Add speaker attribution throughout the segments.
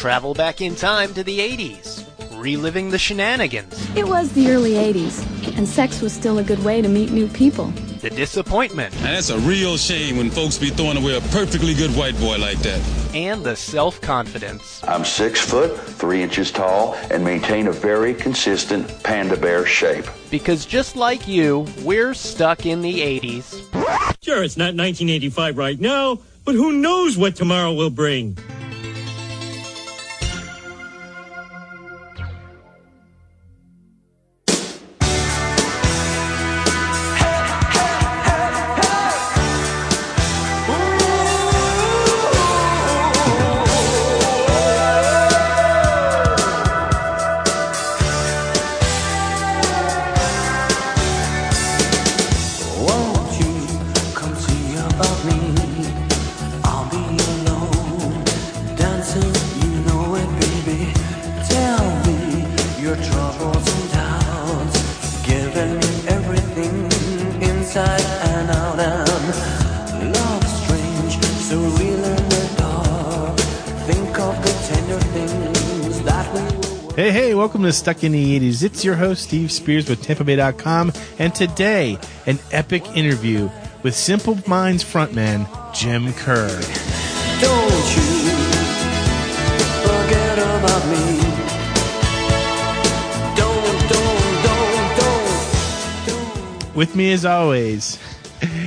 Speaker 1: Travel back in time to the 80s, reliving the shenanigans,
Speaker 2: It was the early 80s, and sex was still a good way to meet new people.
Speaker 1: the disappointment,
Speaker 3: And that's a real shame when folks be throwing away a perfectly good white boy like that.
Speaker 1: and the self confidence.
Speaker 4: I'm six foot, three inches tall, and maintain a very consistent panda bear shape.
Speaker 1: Because just like you, we're stuck in the 80s.
Speaker 5: Sure, it's not 1985 right now, but who knows what tomorrow will bring?
Speaker 6: Hey, to Stuck in the 80s. It's your host, Steve Spears with TampaBay.com, and today, an epic interview with Simple Minds frontman Jim Kerr.
Speaker 7: Don't you forget about me. Don't, don't, don't, don't.
Speaker 6: With me as always,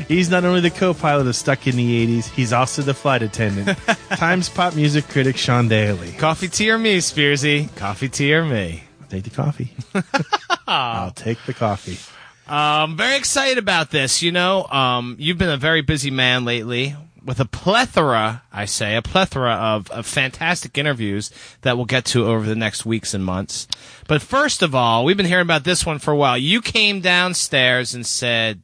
Speaker 6: he's not only the co pilot of Stuck in the 80s, he's also the flight attendant. Times pop music critic Sean Daly.
Speaker 8: Coffee tea or me, Spearsy? Coffee tea or me?
Speaker 6: Take the coffee. I'll take the coffee.
Speaker 8: Um, very excited about this. You know, um, you've been a very busy man lately with a plethora, I say, a plethora of, of fantastic interviews that we'll get to over the next weeks and months. But first of all, we've been hearing about this one for a while. You came downstairs and said,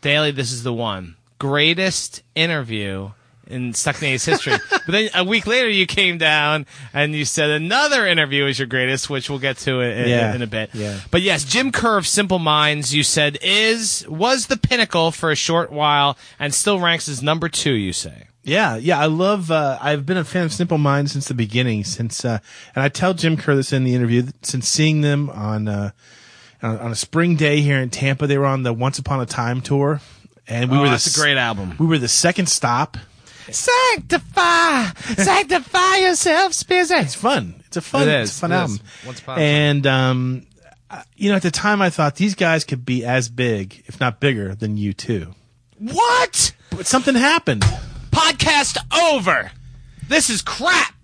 Speaker 8: Daly, this is the one. Greatest interview in Stuck in the 80s history. but then a week later, you came down and you said another interview is your greatest, which we'll get to in, in-
Speaker 6: Yeah.
Speaker 8: in a bit.
Speaker 6: Yeah.
Speaker 8: But yes, Jim Kerr of Simple Minds, you said is was the pinnacle for a short while and still ranks as number two. You say.
Speaker 6: Yeah, yeah, I love. Uh, I've been a fan of Simple Minds since the beginning. Since, uh, and I tell Jim Kerr this in the interview. Since seeing them on uh, on, a spring day here in Tampa, they were on the Once Upon a Time tour, and we
Speaker 8: Oh,
Speaker 6: were the
Speaker 8: that's a
Speaker 6: s-
Speaker 8: great album.
Speaker 6: We were the second stop.
Speaker 8: Sanctify, sanctify yourself, Spearsy.
Speaker 6: It's fun. It's a fun.
Speaker 8: It
Speaker 6: It's a fun
Speaker 8: it is.
Speaker 6: album.
Speaker 8: Once Upon
Speaker 6: and um, you know, at the time, I thought these guys could be as big, if not bigger, than U2.
Speaker 8: What?
Speaker 6: But something happened.
Speaker 8: Podcast over. This is crap.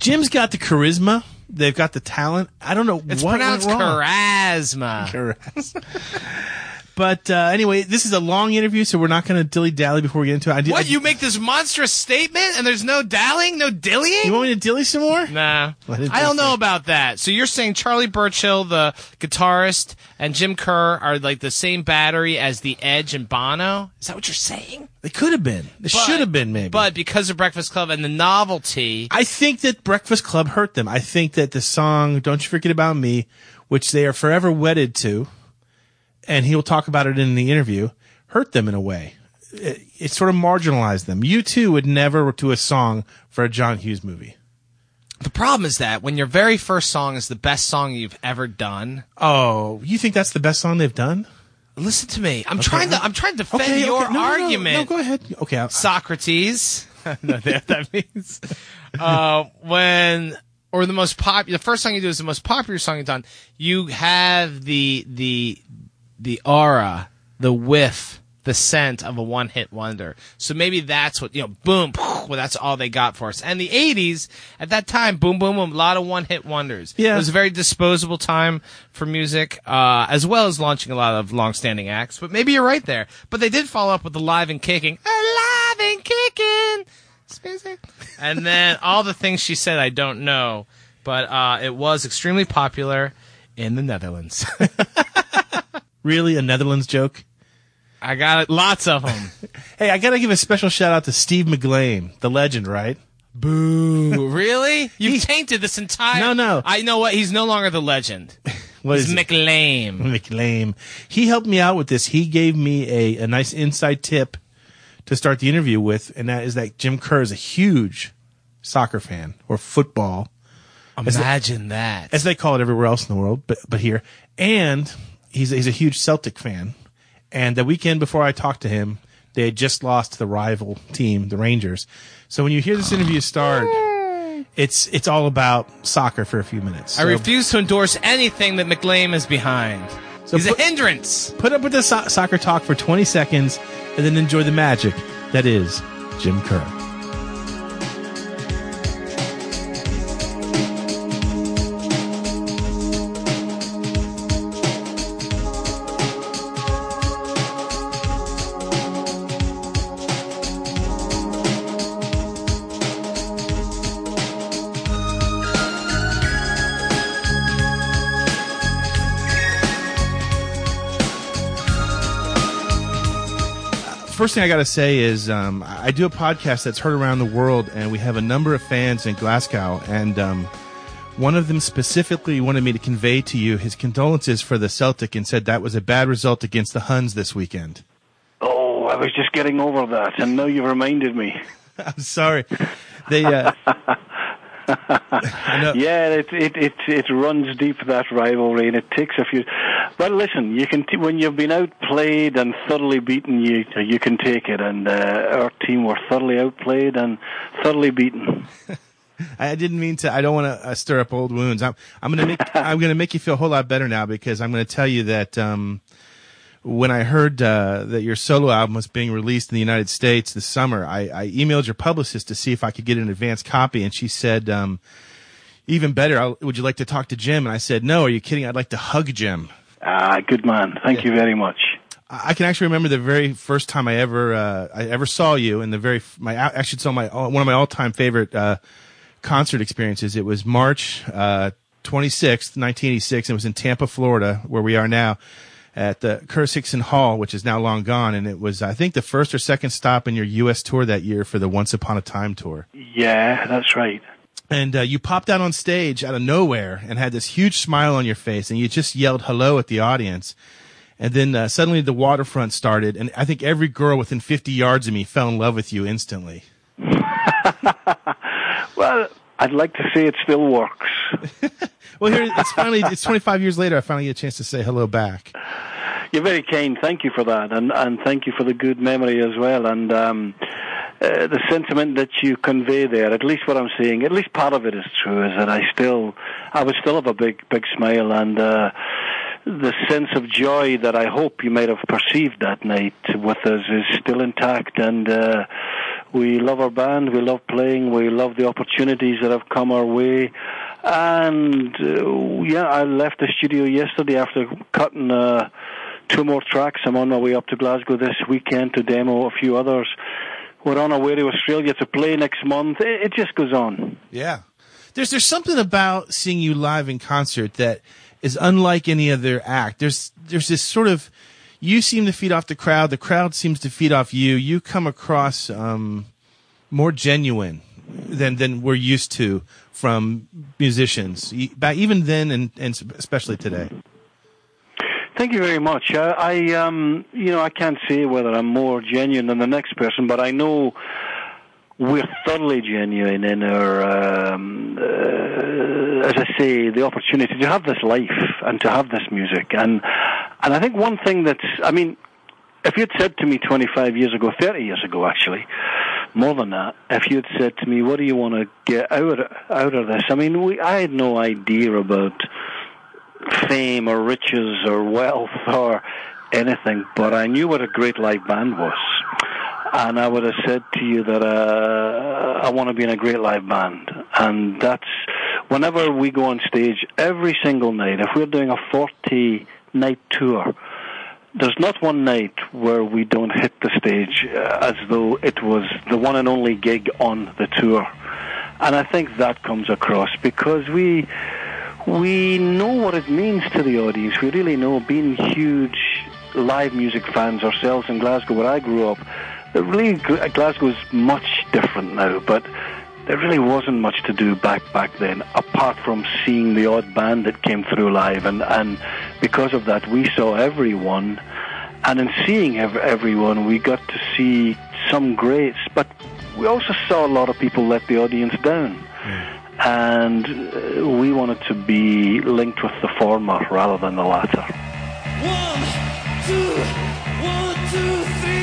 Speaker 6: Jim's got the charisma. They've got the talent. I don't know
Speaker 8: It's
Speaker 6: what
Speaker 8: pronounced
Speaker 6: went wrong.
Speaker 8: charisma.
Speaker 6: Correct. but uh, anyway, this is a long interview, so we're not going to dilly dally before we get into it. I
Speaker 8: What
Speaker 6: I-
Speaker 8: you make this monstrous statement and there's no dallying, no dillying?
Speaker 6: You want me to dilly some more?
Speaker 8: Nah,
Speaker 6: I
Speaker 8: don't know about that. So you're saying Charlie Burchill, the guitarist, and Jim Kerr are like the same battery as the Edge and Bono? Is that what you're saying?
Speaker 6: They could have been. They should have been, maybe.
Speaker 8: But because of Breakfast Club and the novelty,
Speaker 6: I think that Breakfast Club hurt them. I think that the song "Don't You Forget About Me," which they are forever wedded to, and he'll talk about it in the interview, hurt them in a way. It, it sort of marginalized them. U2 would never do a song for a John Hughes movie.
Speaker 8: the problem is that when your very first song is the best song you've ever done,
Speaker 6: Oh, you think that's the best song they've done?
Speaker 8: listen to me. I'm trying to I'm trying to defend your
Speaker 6: no, no, no,
Speaker 8: argument.
Speaker 6: No, go ahead. Okay, I'll,
Speaker 8: Socrates. no, that, that means uh, when or the most popular. The first song you do is the most popular song you've done. You have the the the aura, the whiff, the scent of a one hit wonder. So maybe that's what you know. Boom, well, that's all they got for us. And the '80s at that time, boom, boom, boom, a lot of one hit wonders.
Speaker 6: Yeah.
Speaker 8: it was a very disposable time for music, uh, as well as launching a lot of long standing acts. But maybe you're right there. But they did follow up with Alive and Kicking, Alive and Kicking, and then all the things she said, I don't know, but uh, it was extremely popular in the Netherlands.
Speaker 6: really a Netherlands joke.
Speaker 8: I got lots of them.
Speaker 6: Hey, I gotta give a special shout out to Steve McGlame, the legend, right?
Speaker 8: Boo! really? You've tainted this entire.
Speaker 6: No, no.
Speaker 8: I know what. He's no longer the legend.
Speaker 6: What
Speaker 8: He's
Speaker 6: is it?
Speaker 8: McLame.
Speaker 6: McLame. He helped me out with this. He gave me a, a nice inside tip to start the interview with, and that is that Jim Kerr is a huge soccer fan or football
Speaker 8: Imagine that.
Speaker 6: as they call it everywhere else in the world, but but here. And he's he's a huge Celtic fan. And the weekend before I talked to him, they had just lost to the rival team, the Rangers. So when you hear this interview start, it's it's all about soccer for a few minutes.
Speaker 8: I
Speaker 6: So
Speaker 8: refuse to endorse anything that McLean is behind.
Speaker 6: So
Speaker 8: He's
Speaker 6: put-
Speaker 8: a hindrance.
Speaker 6: Put up with the so- soccer talk for 20 seconds, and then enjoy the magic that is Jim Kerr. First thing I got to say is um, I do a podcast that's heard around the world, and we have a number of fans in Glasgow, and um, one of them specifically wanted me to convey to you his condolences for the Celtic, and said that was a bad result against the Huns this weekend.
Speaker 9: Oh, I was just getting over that, and now you've reminded me.
Speaker 6: I'm sorry, they. Uh,
Speaker 9: Yeah, it it it it runs deep that rivalry, and it takes a few. But listen, you can t- when you've been outplayed and thoroughly beaten, you you can take it. And uh, our team were thoroughly outplayed and thoroughly beaten.
Speaker 6: I didn't mean to. I don't want to uh, stir up old wounds. I'm. I'm gonna make. I'm gonna make you feel a whole lot better now because I'm gonna tell you that um, when I heard uh, that your solo album was being released in the United States this summer, I, I emailed your publicist to see if I could get an advance copy, and she said, um, "Even better, I'll, would you like to talk to Jim?" And I said, "No, are you kidding? I'd like to hug Jim."
Speaker 9: Ah, good man. Thank you very much.
Speaker 6: I can actually remember the very first time I ever uh, I ever saw you, and the very my I actually saw my one of my all time favorite uh, concert experiences. It was March uh, 26th, 1986, and it was in Tampa, Florida, where we are now at the Hickson Hall, which is now long gone. And it was I think the first or second stop in your U.S. tour that year for the Once Upon a Time tour.
Speaker 9: Yeah, that's right.
Speaker 6: And uh, you popped out on stage out of nowhere and had this huge smile on your face, and you just yelled hello at the audience. And then uh, suddenly the waterfront started, and I think every girl within 50 yards of me fell in love with you instantly.
Speaker 9: Well, I'd like to say it still works.
Speaker 6: Well, here it's finally it's 25 years later. I finally get a chance to say hello back.
Speaker 9: You're very kind. Thank you for that, and and thank you for the good memory as well, and um, uh, the sentiment that you convey there. At least what I'm saying, at least part of it is true. Is that I still, I would still have a big, big smile, and uh, the sense of joy that I hope you might have perceived that night with us is still intact, and. Uh, we love our band. We love playing. We love the opportunities that have come our way. And uh, yeah, I left the studio yesterday after cutting uh, two more tracks. I'm on my way up to Glasgow this weekend to demo a few others. We're on our way to Australia to play next month. It, it just goes on.
Speaker 6: Yeah. There's there's something about seeing you live in concert that is unlike any other act. There's there's this sort of you seem to feed off the crowd, the crowd seems to feed off you. You come across um, more genuine than than we're used to from musicians, back even then and, and especially today.
Speaker 9: Thank you very much. I, I, um, you know, I can't say whether I'm more genuine than the next person, but I know we're thoroughly genuine in our, um, uh, as I say, the opportunity to have this life and to have this music. And and I think one thing that's, I mean, if you'd said to me 25 years ago, 30 years ago, actually, more than that, if you'd said to me, "What do you want to get out out of this?" I mean, we, I had no idea about fame or riches or wealth or anything, but I knew what a great live band was. And I would have said to you that uh, I want to be in a great live band. And that's whenever we go on stage, every single night, if we're doing a 40 night tour, there's not one night where we don't hit the stage uh, as though it was the one and only gig on the tour. And I think that comes across because we we know what it means to the audience. We really know, being huge live music fans ourselves in Glasgow, where I grew up. Really, Gl- Glasgow's much different now, but there really wasn't much to do back back then, apart from seeing the odd band that came through live, and and because of that, we saw everyone, and in seeing ev- everyone, we got to see some greats, but we also saw a lot of people let the audience down. and uh, we wanted to be linked with the former rather than the latter.
Speaker 7: One, two, one, two, three,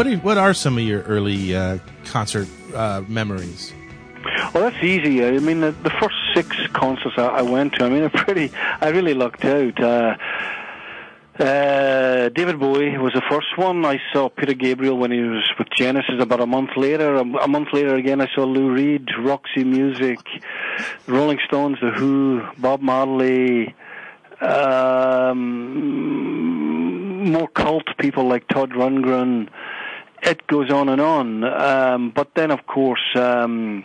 Speaker 6: What are, what are some of your early uh, concert uh, memories?
Speaker 9: Well, that's easy. I mean, the, the first six concerts I, I went to, I mean, I pretty, I really lucked out. Uh, uh, David Bowie was the first one. I saw Peter Gabriel when he was with Genesis about a month later. A, a month later again, I saw Lou Reed, Roxy Music, Rolling Stones, The Who, Bob Marley, um, more cult people like Todd Rundgren. It goes on and on. Um, but then, of course, um,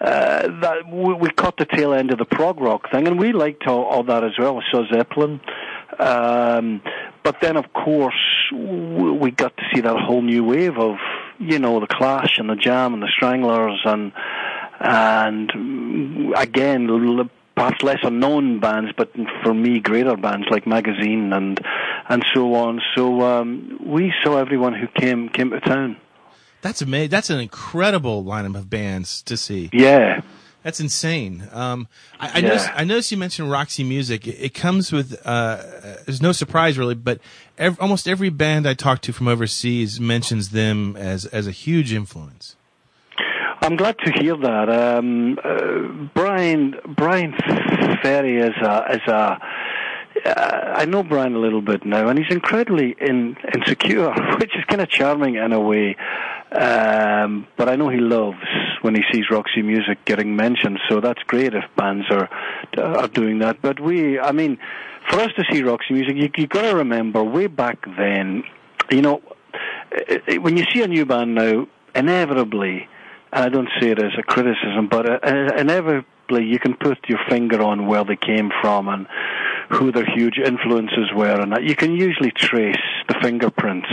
Speaker 9: uh, that we, we caught the tail end of the prog rock thing, and we liked all, all that as well. We saw Zeppelin. Um, but then, of course, we got to see that whole new wave of, you know, the Clash and the Jam and the Stranglers and and mm, again, perhaps lesser known bands, but for me, greater bands like Magazine and and so on. So um, we saw everyone who came came to town.
Speaker 6: That's amazing. That's an incredible lineup of bands to see.
Speaker 9: Yeah.
Speaker 6: That's insane. Um, I, I,
Speaker 9: Yeah.
Speaker 6: noticed, I noticed you mentioned Roxy Music. It, it comes with, uh, there's no surprise really, but ev- almost every band I talk to from overseas mentions them as, as a huge influence.
Speaker 9: I'm glad to hear that. Um, uh, Brian Bryan Ferry is a is a. Uh, I know Brian a little bit now, and he's incredibly in, insecure, which is kind of charming in a way. Um, but I know he loves when he sees Roxy Music getting mentioned, so that's great if bands are are doing that. But we, I mean, for us to see Roxy Music, you, you got to remember way back then, you know, when you see a new band now, inevitably, I don't see it as a criticism, but uh, uh, inevitably you can put your finger on where they came from and who their huge influences were, and that you can usually trace the fingerprints.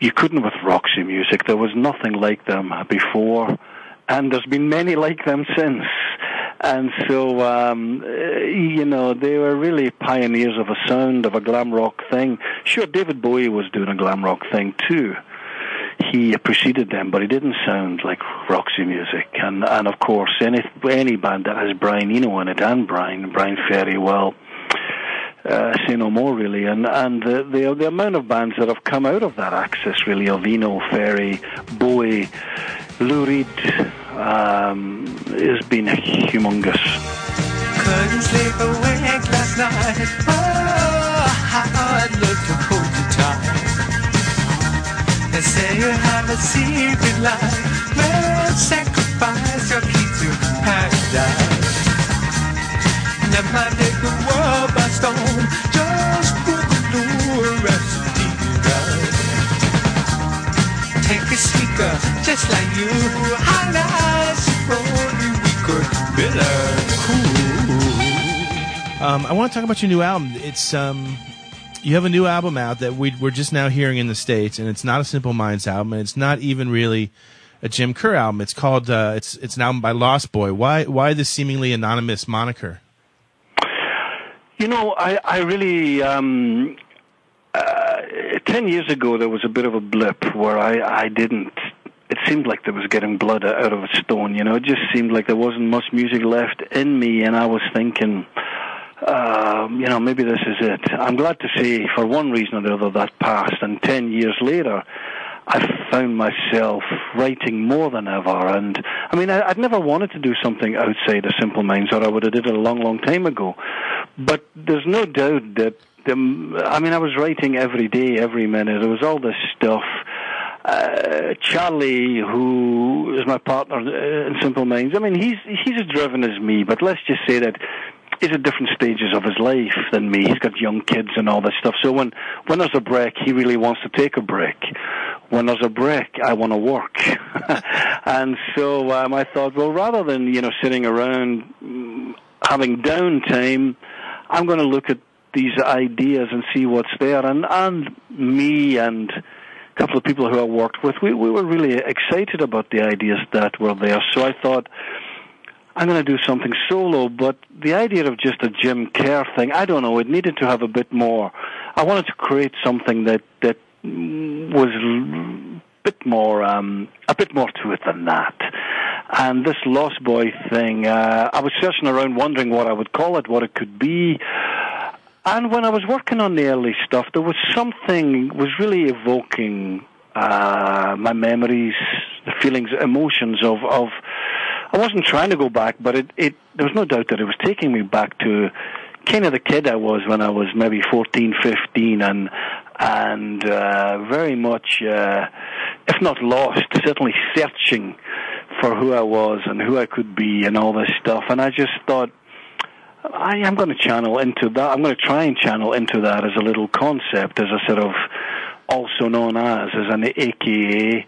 Speaker 9: You couldn't with Roxy Music. There was nothing like them before, and there's been many like them since. And so, um, uh, you know, they were really pioneers of a sound, of a glam rock thing. Sure, David Bowie was doing a glam rock thing too. He preceded them, but he didn't sound like Roxy Music. And and of course, any any band that has Brian Eno in it and Brian Bryan Ferry, well, uh, say no more really. And and the, the the amount of bands that have come out of that axis really of Eno, Ferry, Bowie, Lou Reed, um, has been humongous.
Speaker 7: Couldn't sleep awake last night. Oh, how love They say you have a secret life. Well, sacrifice your key to paradise. Never take the world by storm. Just put the blue recipe right. Take a speaker just like you. How nice if only we could build a cool.
Speaker 6: Um, I want to talk about your new album. It's, um, you have a new album out that we, we're just now hearing in the States, and it's not a Simple Minds album, and it's not even really a Jim Kerr album. It's called, uh, it's, it's an album by Lost Boy. Why, why the seemingly anonymous moniker?
Speaker 9: You know, I, I really, um, uh, 10 years ago, there was a bit of a blip where I, I didn't, it seemed like there was getting blood out of a stone, you know, it just seemed like there wasn't much music left in me, and I was thinking, um, you know, maybe this is it. I'm glad to say, for one reason or the other, that passed, and 10 years later, I found myself writing more than ever, and I mean, I, I'd never wanted to do something outside of Simple Minds, or I would have did it a long, long time ago. But there's no doubt that, um, I mean, I was writing every day, every minute. There was all this stuff. Uh, Charlie, who is my partner uh, in Simple Minds, I mean, he's he's as driven as me, but let's just say that he's at different stages of his life than me. He's got young kids and all this stuff. So when when there's a break, he really wants to take a break. when there's a break, I want to work. and so um, I thought, well, rather than you know sitting around mm, having downtime, I'm going to look at these ideas and see what's there. And and me and a couple of people who I worked with, we we were really excited about the ideas that were there. So I thought. I'm going to do something solo, but the idea of just a Jim Kerr thing, I don't know, it needed to have a bit more. I wanted to create something that, that was a bit more, um, a bit more to it than that. And this Lost Boy thing, uh, I was searching around wondering what I would call it, what it could be. And when I was working on the early stuff, there was something was really evoking uh, my memories, the feelings, emotions of of. I wasn't trying to go back, but it, it there was no doubt that it was taking me back to kind of the kid I was when I was maybe 14, 15, and and uh, very much, uh, if not lost, certainly searching for who I was and who I could be and all this stuff. And I just thought, I am going to channel into that. I'm going to try and channel into that as a little concept, as a sort of also known as as an AKA,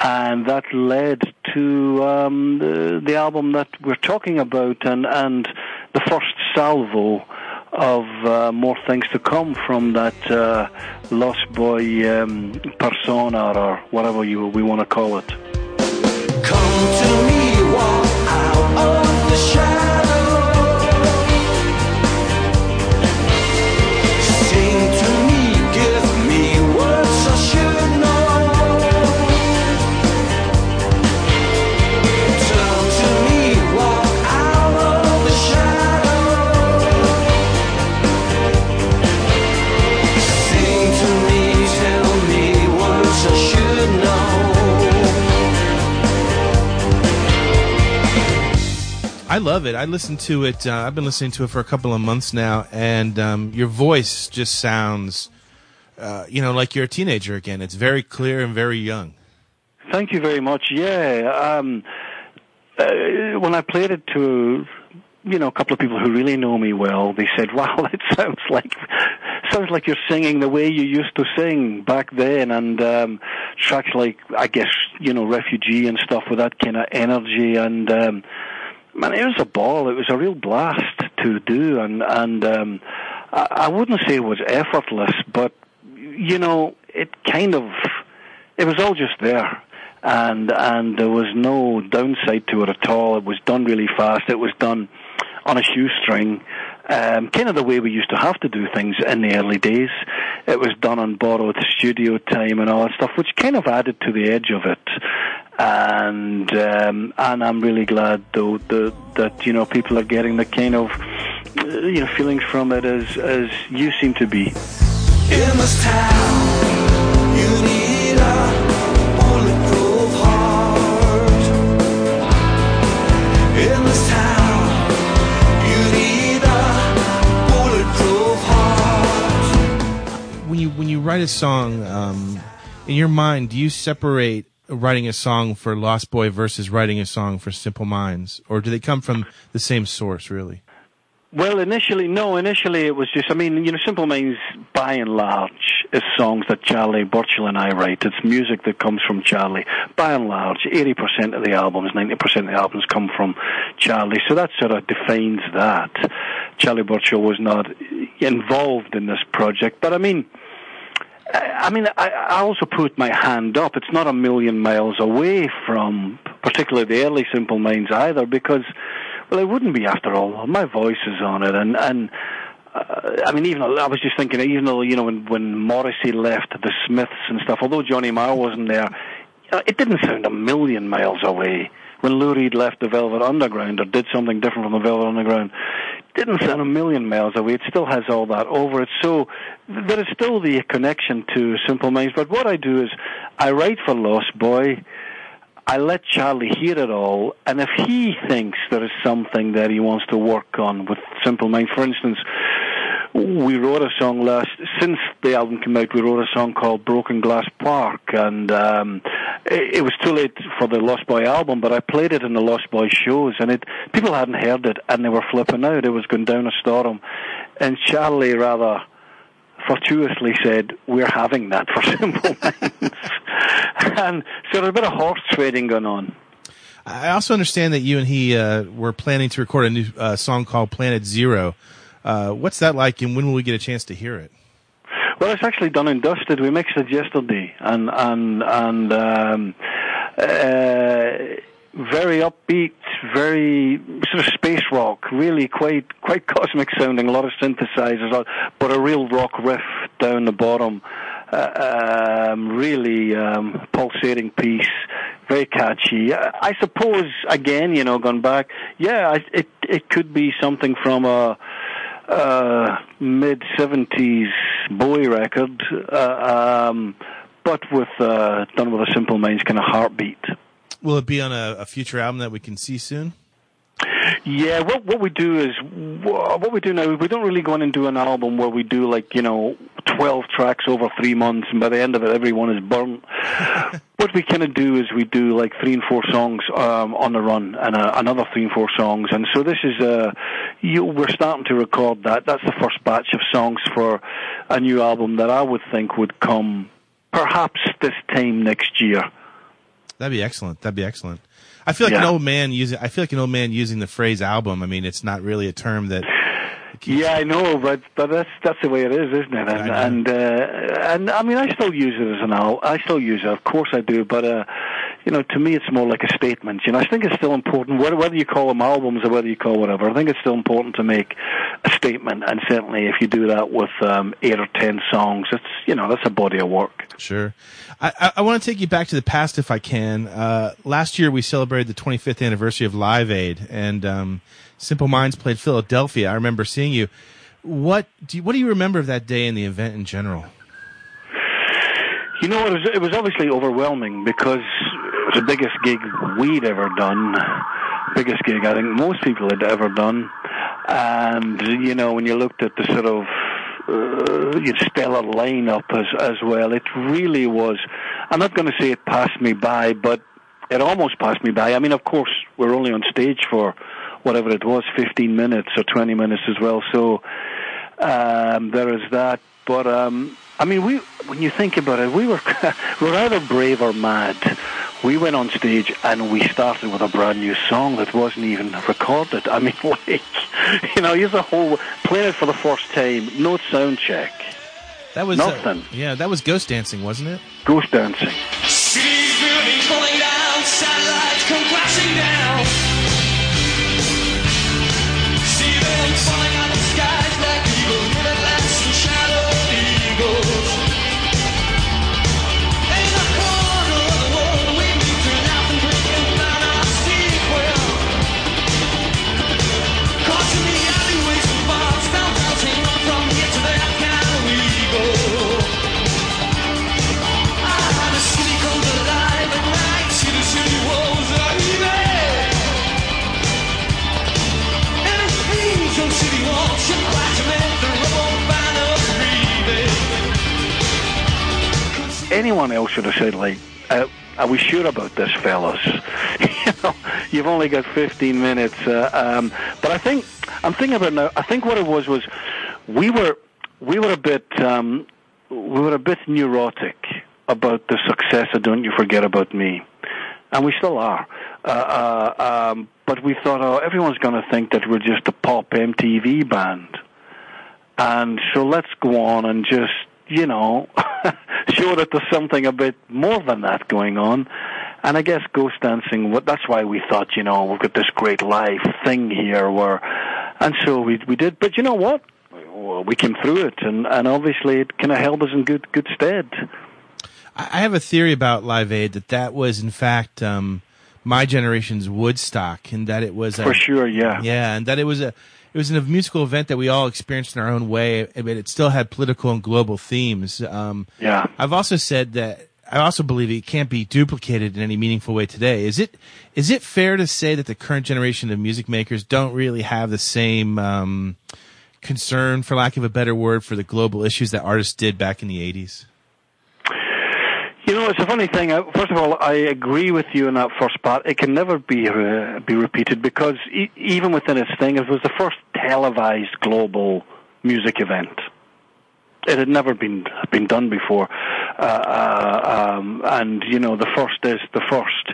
Speaker 9: and that led to um, the, the album that we're talking about, and and the first salvo of uh, more things to come from that uh, Lost Boy um, persona or whatever you we want to call it.
Speaker 7: I
Speaker 6: love it. I listened to it. Uh, I've been listening to it for a couple of months now, and um, your voice just sounds, uh, you know, like you're a teenager again. It's very clear and very young.
Speaker 9: Thank you very much. Yeah, um, uh, when I played it to you know a couple of people who really know me well, they said, "Wow, it sounds like sounds like you're singing the way you used to sing back then." And um, tracks like I guess you know "Refugee" and stuff with that kind of energy and. Um, Man, it was a ball. It was a real blast to do, and and um, I, I wouldn't say it was effortless, but you know, it kind of it was all just there, and and there was no downside to it at all. It was done really fast. It was done on a shoestring, um, kind of the way we used to have to do things in the early days. It was done on borrowed studio time and all that stuff, which kind of added to the edge of it. And um, and I'm really glad though that, that you know people are getting the kind of uh, you know feelings from it as as you seem to be.
Speaker 7: In this town, you need a bulletproof heart. In this town, you need a bulletproof heart.
Speaker 6: When you when you write a song, um, in your mind, do you separate writing a song for Lost Boy versus writing a song for Simple Minds, or do they come from the same source? Really?
Speaker 9: Well, initially, no. Initially, it was just. I mean, you know, Simple Minds, by and large, is songs that Charlie Burchill and I write. It's music that comes from Charlie. By and large, eighty percent of the albums, ninety percent of the albums come from Charlie. So that sort of defines that. Charlie Burchill was not involved in this project, but I mean. I mean, I, I also put my hand up. It's not a million miles away from, particularly the early Simple Minds either, because, well, it wouldn't be after all. My voice is on it, and and uh, I mean, even I was just thinking, even though you know when when Morrissey left the Smiths and stuff, although Johnny Marr wasn't there, uh, it didn't sound a million miles away. When Lou Reed left the Velvet Underground or did something different from the Velvet Underground, didn't send a million miles away. It still has all that over it. So there is still the connection to Simple Minds. But what I do is I write for Lost Boy. I let Charlie hear it all, and if he thinks there is something that he wants to work on with Simple Minds, for instance, we wrote a song last since the album came out. We wrote a song called "Broken Glass Park," and um, it, was too late for the Lost Boy album, but I played it in the Lost Boy shows, and it people hadn't heard it, and they were flipping out. It was going down a storm, and Charlie rather fortuitously said, "We're having that for Simple Minds," and so there's a bit of horse trading going on.
Speaker 6: I also understand that you and he uh, were planning to record a new uh, song called Planet Zero. Uh, what's that like, and when will we get a chance to hear it?
Speaker 9: Well, it's actually done and dusted. We mixed it yesterday, and and and um, uh, very upbeat, very sort of space rock, really quite quite cosmic sounding. A lot of synthesizers, but a real rock riff down the bottom. Uh, um, really um, pulsating piece, very catchy. I, I suppose again, you know, gone back, yeah, I, it it could be something from a uh, mid '70s Bowie record, uh, um, but with uh, done with a Simple Minds kind of heartbeat.
Speaker 6: Will it be on a, a future album that we can see soon?
Speaker 9: Yeah, what what we do is what we do now. We don't really go in and do an album where we do like you know twelve tracks over three months, and by the end of it, everyone is burnt. what we kind of do is we do like three and four songs um, on the run, and uh, another three and four songs. And so this is uh, you, we're starting to record that. That's the first batch of songs for a new album that I would think would come perhaps this time next year.
Speaker 6: That'd be excellent. That'd be excellent. I feel like
Speaker 9: Yeah.
Speaker 6: an old man using. I feel like an old man using the phrase album. I mean, it's not really a term that.
Speaker 9: Yeah, I know, but but that's that's the way it is, isn't it? And and uh, and I mean, I still use it as an al. I still use it, of course I do. But uh, you know, to me, it's more like a statement. You know, I think it's still important whether you call them albums or whether you call whatever. I think it's still important to make a statement, and certainly if you do that with um, eight or ten songs, it's you know that's a body of work.
Speaker 6: Sure. I, I, I want to take you back to the past if I can. Uh, last year we celebrated the 25th anniversary of Live Aid, and um, Simple Minds played Philadelphia. I remember seeing you. What do you, what do you remember of that day and the event in general?
Speaker 9: You know, it was it was obviously overwhelming because the biggest gig we'd ever done, biggest gig I think most people had ever done, and you know when you looked at the sort of uh, you know, stellar lineup as as well, it really was. I'm not going to say it passed me by, but it almost passed me by. I mean, of course, we're only on stage for whatever it was, 15 minutes or 20 minutes as well, so um, there is that. But um, I mean, we when you think about it, we were we were either brave or mad. We went on stage and we started with a brand new song that wasn't even recorded. I mean, like you know, here's a whole playing it for the first time, no sound check,
Speaker 6: That was uh,
Speaker 9: Nothing.
Speaker 6: yeah, that was Ghost Dancing, wasn't it?
Speaker 9: ghost dancing.
Speaker 7: Cities buildings falling down, satellites come crashing down.
Speaker 9: Else should have said like, uh, "Are we sure about this, fellas?" you know, you've only got 15 minutes. Uh, um, but I think I'm thinking about now. I think what it was was we were we were a bit um, we were a bit neurotic about the success of "Don't You Forget About Me," and we still are. Uh, uh, um, but we thought, oh, everyone's going to think that we're just a pop MTV band. And so let's go on and just, you know, show that there's something a bit more than that going on. And I guess ghost dancing, that's why we thought, you know, we've got this great live thing here where, and so we, we did. But you know what? We came through it and, and obviously it kind of held us in good, good stead.
Speaker 6: I I have a theory about Live Aid that that was in fact um, my generation's Woodstock, and that it was a,
Speaker 9: For sure, yeah.
Speaker 6: yeah, and that it was a it was a musical event that we all experienced in our own way, but it still had political and global themes. Um,
Speaker 9: Yeah.
Speaker 6: I've also said that I also believe it can't be duplicated in any meaningful way today. Is it is it fair to say that the current generation of music makers don't really have the same um, concern, for lack of a better word, for the global issues that artists did back in the eighties?
Speaker 9: You know, it's a funny thing. First of all, I agree with you in that first part. It can never be uh, be repeated because e- even within its thing, it was the first televised global music event. it had never been been done before, uh, uh, um, and you know the first is the first,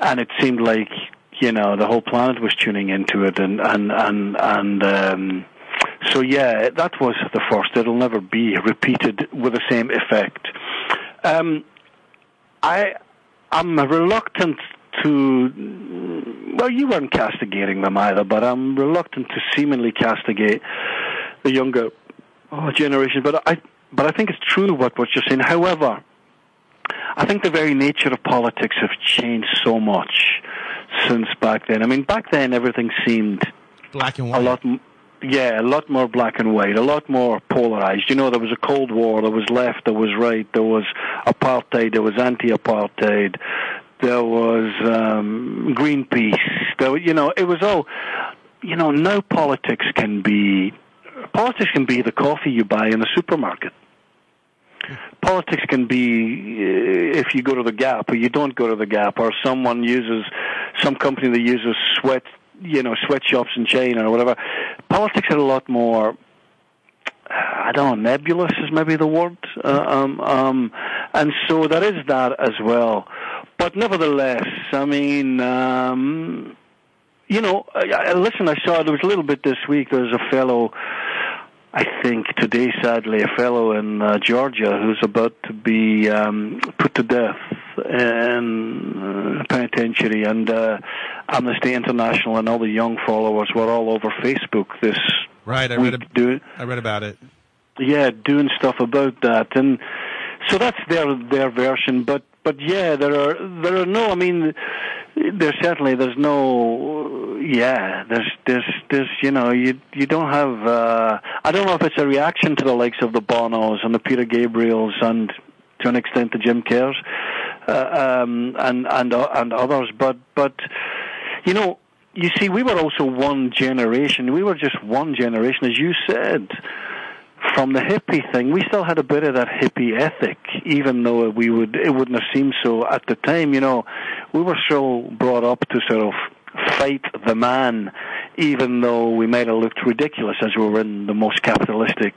Speaker 9: and it seemed like you know the whole planet was tuning into it, and and and and. Um, so yeah, that was the first. It'll never be repeated with the same effect. Um, I I'm reluctant to. Well, you weren't castigating them either, but I'm reluctant to seemingly castigate the younger oh, generation. But I but I think it's true what what you're saying. However, I think the very nature of politics have changed so much since back then. I mean, back then everything seemed
Speaker 6: Black and white.
Speaker 9: a lot m- yeah a lot more black and white a lot more polarized. You know there was a cold war there was left there was right there was apartheid there was anti-apartheid there was um greenpeace. There you know it was all you know now politics can be politics can be the coffee you buy in the supermarket. Politics can be uh, if you go to the Gap or you don't go to the Gap, or someone uses some company that uses sweat, you know, sweatshops in China or whatever. Politics are a lot more. I don't know, nebulous is maybe the word, uh, um, um, and so there is that as well. But nevertheless, I mean, um, you know, I, I, listen, I saw there was a little bit this week. There's a fellow I think today, sadly, a fellow in uh, Georgia who's about to be um, put to death in uh, penitentiary, and uh, Amnesty International and all the young followers were all over Facebook this
Speaker 6: Right, I read. A,
Speaker 9: doing
Speaker 6: I read about it.
Speaker 9: yeah doing stuff about that, and so that's their their version. But but yeah, there are there are no. I mean, there certainly there's no. Yeah, there's there's there's you know you you don't have. uh I don't know if it's a reaction to the likes of the Bonos and the Peter Gabriels and to an extent the Jim Kerrs uh, um, and and uh, and others, but but you know. You see, we were also one generation. We were just one generation, as you said from the hippie thing, we still had a bit of that hippie ethic, even though we would it wouldn't have seemed so at the time. You know, we were still brought up to sort of fight the man, even though we might have looked ridiculous as we were in the most capitalistic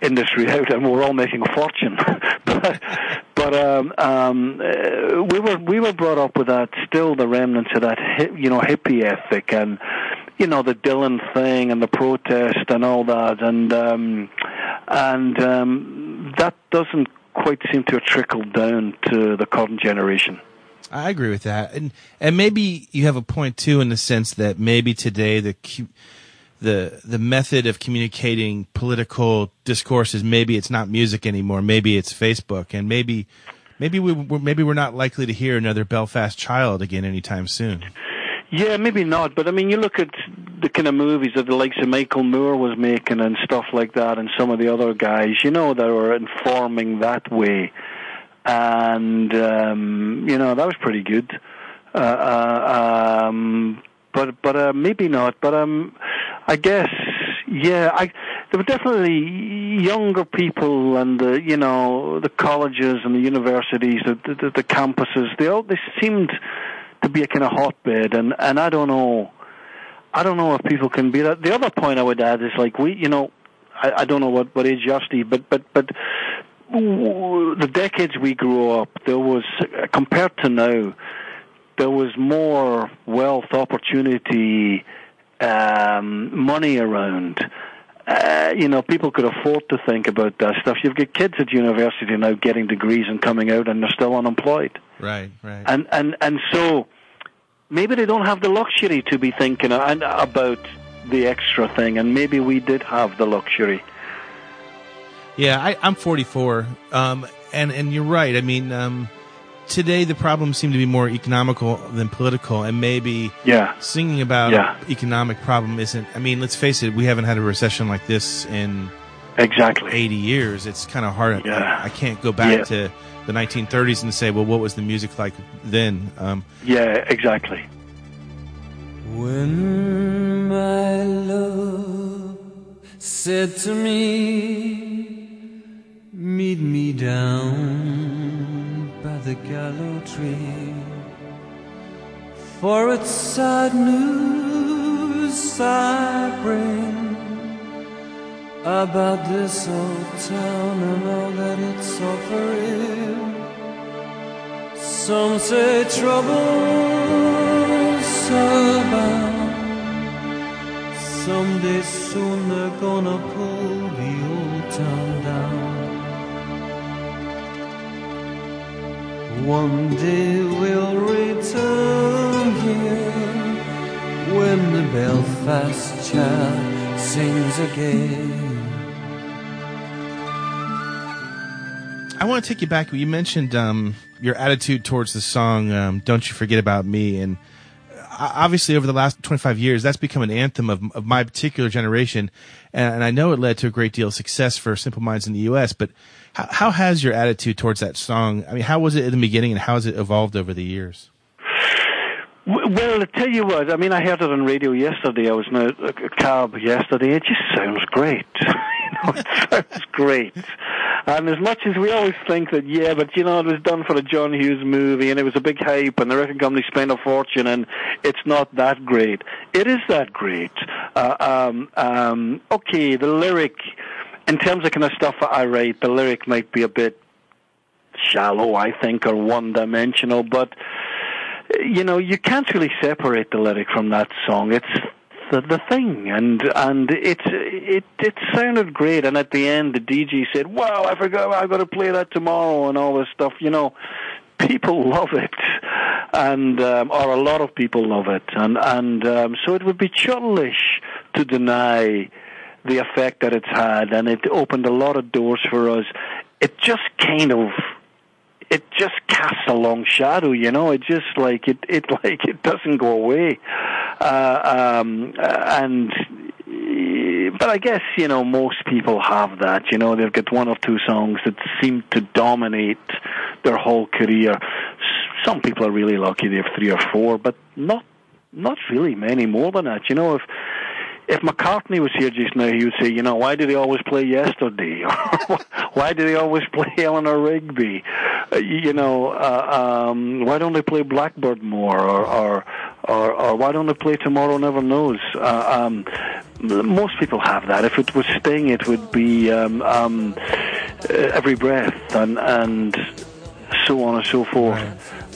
Speaker 9: industry out, and we were all making a fortune. but but um, um, uh, we were we were brought up with that, still the remnants of that, you know, hippie ethic and you know the Dylan thing and the protest and all that, and um, and um, that doesn't quite seem to have trickled down to the current generation.
Speaker 6: I agree with that, and and maybe you have a point too in the sense that maybe today the the the method of communicating political discourses maybe it's not music anymore, maybe it's Facebook, and maybe maybe we maybe we're not likely to hear another Belfast Child again anytime soon.
Speaker 9: Yeah, maybe not, but I mean, you look at the kind of movies that the likes of Michael Moore was making and stuff like that, and some of the other guys, you know, that were informing that way, and um, you know that was pretty good. Uh, uh, um, but but uh, maybe not. But um, I guess yeah, I there were definitely younger people and the you know the colleges and the universities, the the, the campuses. They all they seemed to be a kind of hotbed, and and I don't know. I don't know if people can be that. The other point I would add is like we, you know, I, I don't know what what age you're, Steve, but but but the decades we grew up, there was compared to now, there was more wealth, opportunity, um, money around. Uh, you know, people could afford to think about that stuff. You've got kids at university now getting degrees and coming out, and they're still unemployed.
Speaker 6: Right, right.
Speaker 9: And and and so maybe they don't have the luxury to be thinking about the extra thing, and maybe we did have the luxury.
Speaker 6: Yeah, I, I'm 44, um, and and you're right. I mean, um, today the problems seem to be more economical than political, and maybe
Speaker 9: Yeah.
Speaker 6: singing about
Speaker 9: Yeah.
Speaker 6: economic problem isn't. I mean, let's face it, we haven't had a recession like this in
Speaker 9: Exactly.
Speaker 6: 80 years. It's kind of hard.
Speaker 9: Yeah.
Speaker 6: I, I can't go back
Speaker 9: Yeah.
Speaker 6: to the 1930s and say, well, what was the music like then? Um,
Speaker 9: Yeah, exactly.
Speaker 7: When my love said to me, Meet me down by the gallow tree, for it's sad news I bring. about this old town and all that it's offering. Some say trouble's about. Someday soon they're gonna pull One day we'll return here when the Belfast child sings again.
Speaker 6: I want to take you back. You mentioned um, your attitude towards the song um, "Don't You Forget About Me," and obviously over the last 25 years, that's become an anthem of, of my particular generation, and, and I know it led to a great deal of success for Simple Minds in the U.S. But how, how has your attitude towards that song? I mean, how was it in the beginning, and how has it evolved over the years?
Speaker 9: Well, I tell you what. I mean, I heard it on radio yesterday. I was in a, cab yesterday. It just sounds great. you know, it sounds great. And as much as we always think that, yeah, but you know, it was done for a John Hughes movie, and it was a big hype, and the record company spent a fortune, and it's not that great. It is that great. Uh, um, um, okay, the lyric, in terms of kind of stuff that I write, the lyric might be a bit shallow, I think, or one-dimensional, but you know, you can't really separate the lyric from that song. It's the the thing, and and it it it sounded great. And at the end, the DJ said, "Wow, I forgot I've got to play that tomorrow," and all this stuff. You know, people love it, and um, or a lot of people love it, and and um, so it would be churlish to deny the effect that it's had, and it opened a lot of doors for us. It just kind of it just casts a long shadow, you know. It just like it, it like it doesn't go away, uh, um, and but I guess you know most people have that. You know, they've got one or two songs that seem to dominate their whole career. Some people are really lucky; they have three or four, but not not really many more than that. You know, if if McCartney was here just now, he would say, you know, why do they always play Yesterday? Why do they always play Eleanor Rigby? Uh, you know, uh, um, why don't they play Blackbird more? Or, or, or, or why don't they play Tomorrow Never Knows? Uh, um, most people have that. If it was Sting, it would be um, um, uh, Every Breath and, and so on and so forth.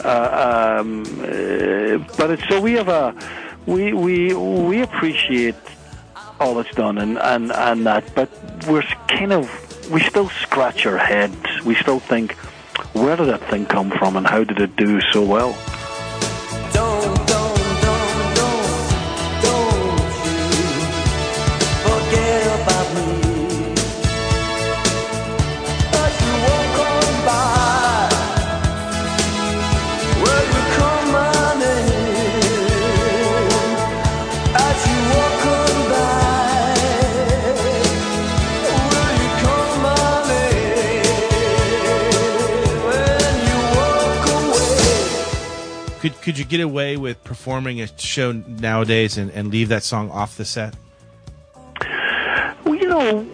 Speaker 9: Uh, um, uh, but it's, so we have a, we, we, we appreciate all that's done and, and, and that, but we're kind of, we still scratch our heads. We still think, where did that thing come from and how did it do so well?
Speaker 6: Could you get away with performing a show nowadays and, and leave that song off the set?
Speaker 9: Well, you know,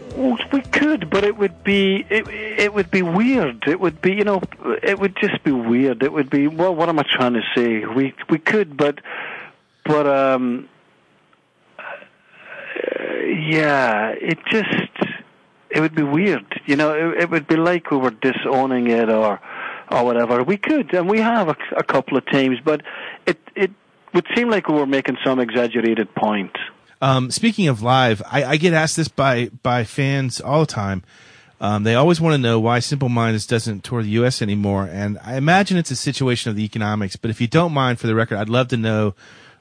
Speaker 9: we could, but it would be it, it would be weird. It would be, you know, it would just be weird. It would be. Well, what am I trying to say? We we could, but but um, yeah, it just it would be weird. You know, it, it would be like we were disowning it or or whatever. We could, and we have a, a couple of teams, but it it would seem like we were making some exaggerated point.
Speaker 6: Um, speaking of live, I, I get asked this by by fans all the time. Um, they always want to know why Simple Minds doesn't tour the U.S. anymore, and I imagine it's a situation of the economics. But if you don't mind, for the record, I'd love to know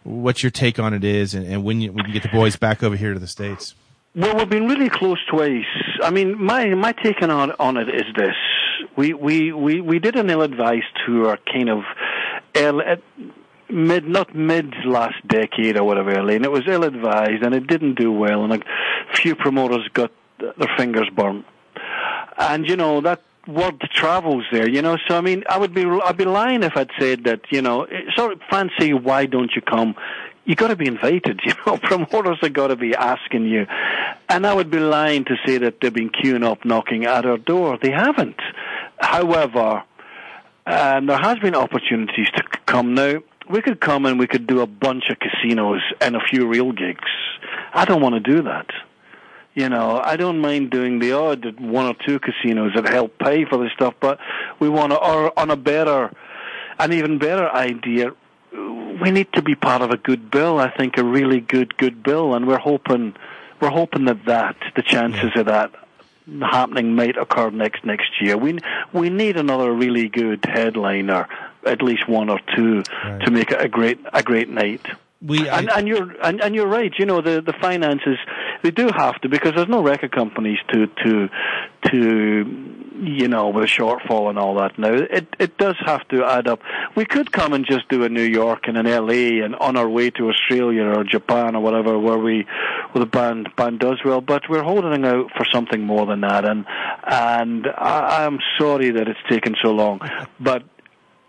Speaker 6: what your take on it is, and, and when you when you get the boys back over here to the states.
Speaker 9: Well, we've been really close twice. I mean, my my take on on it is this: we we we we did an ill-advised tour, kind of at mid, not mid last decade or whatever, early, and it was ill-advised, and it didn't do well, and a few promoters got their fingers burnt. And you know that word travels there, you know. So I mean, I would be I'd be lying if I'd said that, you know, eh, sort of fancy. Why don't you come? You got to be invited, you know. Promoters have got to be asking you, and I would be lying to say that they've been queuing up, knocking at our door. They haven't. However, um, there has been opportunities to come now. We could come and we could do a bunch of casinos and a few real gigs. I don't want to do that. You know, I don't mind doing the odd one or two casinos that help pay for this stuff, but we want to, or on a better, an even better idea, we need to be part of a good bill. I think a really good, good bill, and we're hoping, we're hoping that that the chances of that happening might occur next next year. We we need another really good headliner, at least one or two, to make it a great a great night.
Speaker 6: We
Speaker 9: and, and you're and, and you're right. You know the the finances they do have to because there's no record companies to to to you know with a shortfall and all that. Now it it does have to add up. We could come and just do a New York and an LA and on our way to Australia or Japan or whatever where we where the band band does well. But we're holding out for something more than that. And and I, I'm sorry that it's taken so long, but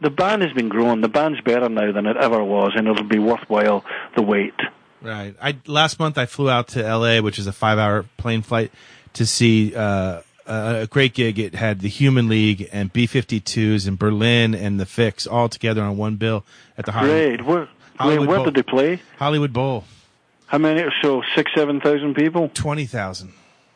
Speaker 9: the band has been growing. The band's better now than it ever was, and it'll be worthwhile the wait.
Speaker 6: Right. I last month I flew out to L.A., which is a five-hour plane flight, to see uh, a great gig. It had the Human League and B-52s and Berlin and the Fixx all together on one bill at the Hollywood,
Speaker 9: Great. Where, where,
Speaker 6: Hollywood
Speaker 9: where
Speaker 6: Bowl.
Speaker 9: did they play?
Speaker 6: Hollywood Bowl.
Speaker 9: How many? So six, seven thousand people.
Speaker 6: Twenty thousand.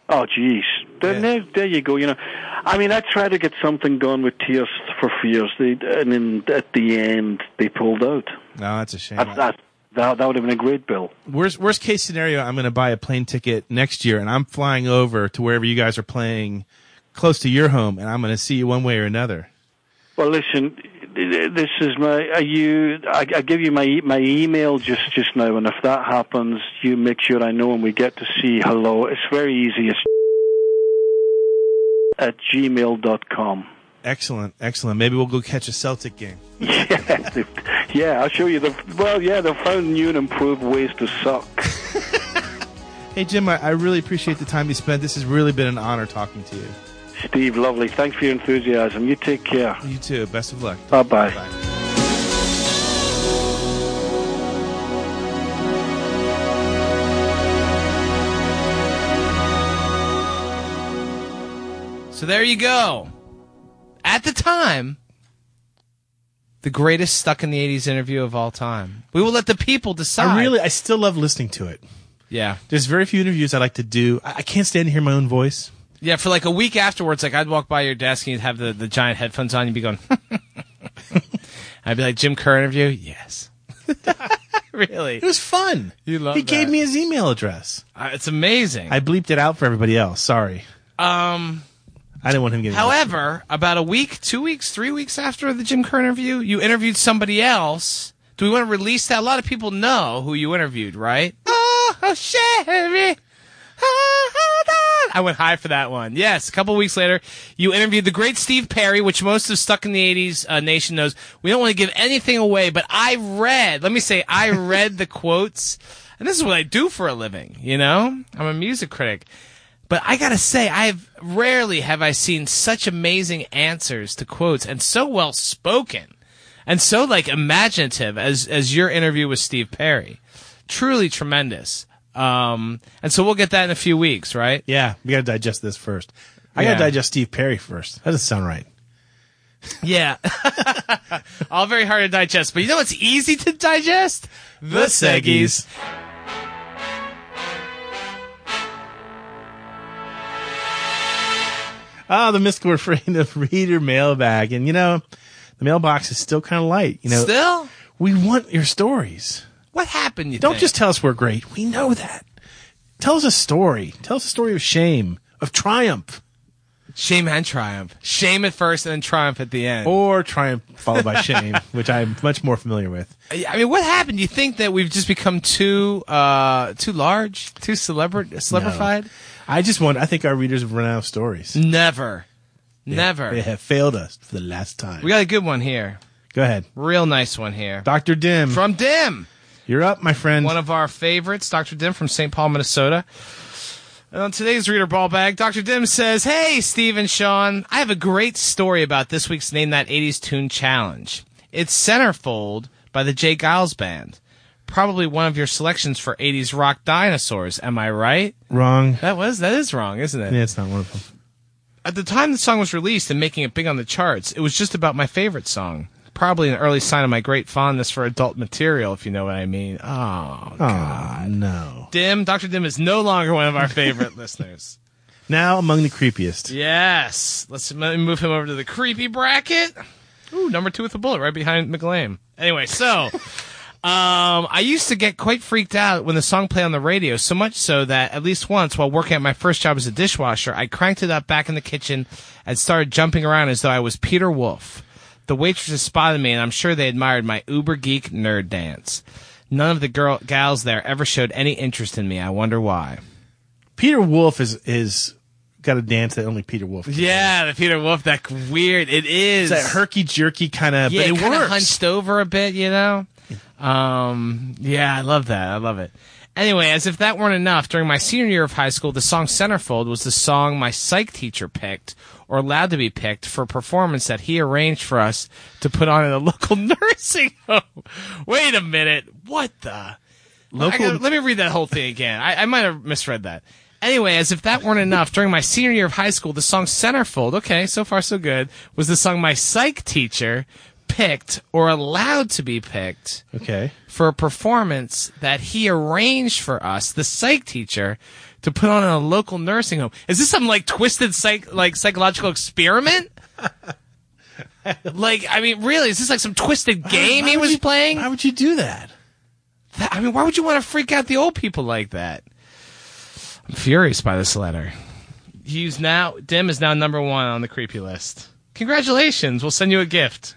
Speaker 9: Oh, jeez. There, there, there you go. You know, I mean, I tried to get something done with Tears for Fears, they, and then at the end they pulled out.
Speaker 6: No, that's a shame.
Speaker 9: That that that, that would have been a great bill.
Speaker 6: Worst worst case scenario, I'm going to buy a plane ticket next year, and I'm flying over to wherever you guys are playing, close to your home, and I'm going to see you one way or another.
Speaker 9: Well, listen, this is my. Are you? I, I give you my my email just just now, and if that happens, you make sure I know, and we get to see hello. It's very easy. It's at gmail dot com.
Speaker 6: Excellent, excellent. Maybe we'll go catch a Celtic game.
Speaker 9: Yeah, yeah. I'll show you the. Well, yeah, they've found new and improved ways to suck.
Speaker 6: Hey Jim, I, I really appreciate the time you spent. This has really been an honor talking to you.
Speaker 9: Steve, lovely. Thanks for your enthusiasm. You take care.
Speaker 6: You too. Best of luck.
Speaker 9: Bye bye.
Speaker 8: So there you go. At the time, the greatest stuck in the 80s interview of all time. We will let the people decide.
Speaker 6: I really, I still love listening to it.
Speaker 8: Yeah.
Speaker 6: There's very few interviews I like to do. I, I can't stand to hear my own voice.
Speaker 8: Yeah, for like a week afterwards, like I'd walk by your desk and you'd have the, the giant headphones on, you'd be going, I'd be like, Jim Kerr interview? Yes. really?
Speaker 6: It was fun.
Speaker 8: You love
Speaker 6: He gave me his email address.
Speaker 8: Uh, it's amazing.
Speaker 6: I bleeped it out for everybody else. Sorry.
Speaker 8: um,
Speaker 6: I didn't want him getting.
Speaker 8: however, about a week, two weeks, three weeks after the Jim Kerr interview, you interviewed somebody else. Do we want to release that? A lot of people know who you interviewed, right? Oh, Sherry. I went high for that one. Yes, a couple weeks later, you interviewed the great Steve Perry, which most of Stuck in the 80s uh, Nation knows. We don't want to give anything away, but I read, let me say, I read the quotes, and this is what I do for a living, you know? I'm a music critic. But I gotta say, I've rarely have I seen such amazing answers to quotes and so well spoken and so like imaginative as, as your interview with Steve Perry. Truly tremendous. Um, and so we'll get that in a few weeks, right?
Speaker 6: Yeah, we got to digest this first. I got to digest Steve Perry first. That doesn't sound right.
Speaker 8: Yeah. All very hard to digest, but you know what's easy to digest? The Seggies.
Speaker 6: Ah, the mystical refrain of reader mailbag, and you know, the mailbox is still kind of light. You know,
Speaker 8: Still?
Speaker 6: we want your stories.
Speaker 8: What happened, you
Speaker 6: Don't
Speaker 8: think?
Speaker 6: just tell us we're great. We know that. Tell us a story. Tell us a story of shame, of triumph,
Speaker 8: Shame and triumph. Shame at first and then triumph at the end.
Speaker 6: or triumph followed by shame, which I'm much more familiar with.
Speaker 8: I mean, what happened? You think that we've just become too, uh, too large, too celebra- celebrified?
Speaker 6: I just want. I think our readers have run out of stories.
Speaker 8: Never. Never.
Speaker 6: They have failed us for the last time.
Speaker 8: We got a good one here.
Speaker 6: Go ahead,
Speaker 8: Real nice one here.
Speaker 6: Doctor Dim.
Speaker 8: From Dim.
Speaker 6: You're up, my friend.
Speaker 8: One of our favorites, Dr. Dim from St. Paul, Minnesota. And on today's Reader Ball Bag, Dr. Dim says, Hey, Steve and Sean, I have a great story about this week's Name That 80s Tune Challenge. It's Centerfold by the J. Geils Band. Probably one of your selections for 80s rock dinosaurs, am I right?
Speaker 6: Wrong.
Speaker 8: That was, that is wrong, isn't it?
Speaker 6: Yeah, it's not one of them.
Speaker 8: At the time the song was released and making it big on the charts, it was just about my favorite song. Probably an early sign of my great fondness for adult material, if you know what I mean. Oh,
Speaker 6: Oh, no.
Speaker 8: Dim, Dr. Dim is no longer one of our favorite listeners.
Speaker 6: Now among the creepiest.
Speaker 8: Yes. Let's move him over to the creepy bracket. Ooh, number two with a bullet right behind McLean. Anyway, so. Um, I used to get quite freaked out when the song played on the radio, so much so that at least once while working at my first job as a dishwasher, I cranked it up back in the kitchen and started jumping around as though I was Peter Wolf. The waitresses spotted me and I'm sure they admired my uber geek nerd dance. None of the girl gals there ever showed any interest in me. I wonder why.
Speaker 6: Peter Wolf is is got a dance that only Peter Wolf. Do.
Speaker 8: Yeah, the Peter Wolf, that weird. It is.
Speaker 6: It's that herky jerky kind of,
Speaker 8: yeah,
Speaker 6: but it works.
Speaker 8: hunched over a bit, you know. Um, yeah, I love that. I love it. Anyway, as if that weren't enough, during my senior year of high school, the song Centerfold was the song my psych teacher picked, or allowed to be picked, for a performance that he arranged for us to put on in a local nursing home. Wait a minute. What the?
Speaker 6: Local-
Speaker 8: gotta- let me read that whole thing again. I, I might have misread that. Anyway, as if that weren't enough, during my senior year of high school, the song Centerfold, okay, so far so good, was the song my psych teacher picked, or allowed to be picked,
Speaker 6: Okay.
Speaker 8: for a performance that he arranged for us, the psych teacher, to put on in a local nursing home. Is this some like twisted psych like psychological experiment? like, I mean, really, is this like some twisted game
Speaker 6: Why
Speaker 8: he was
Speaker 6: you-
Speaker 8: playing?
Speaker 6: Why would you do that?
Speaker 8: That- I mean, why would you want to freak out the old people like that? I'm furious by this letter. He's now Dim is now number one on the creepy list. Congratulations! We'll send you a gift.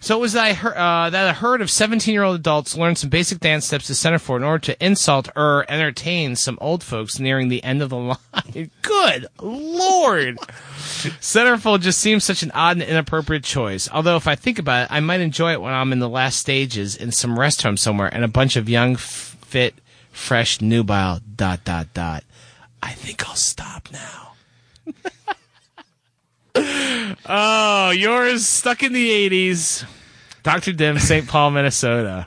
Speaker 8: So it was that I heard, uh, that a herd of 17 year old adults learned some basic dance steps to Centerfold in order to insult or entertain some old folks nearing the end of the line. Good lord! Centerfold just seems such an odd and inappropriate choice. Although, if I think about it, I might enjoy it when I'm in the last stages in some rest home somewhere and a bunch of young, fit, fresh, nubile, dot, dot, dot. I think I'll stop now. oh, yours stuck in the 80s. Dr. Dim, St. Paul, Minnesota.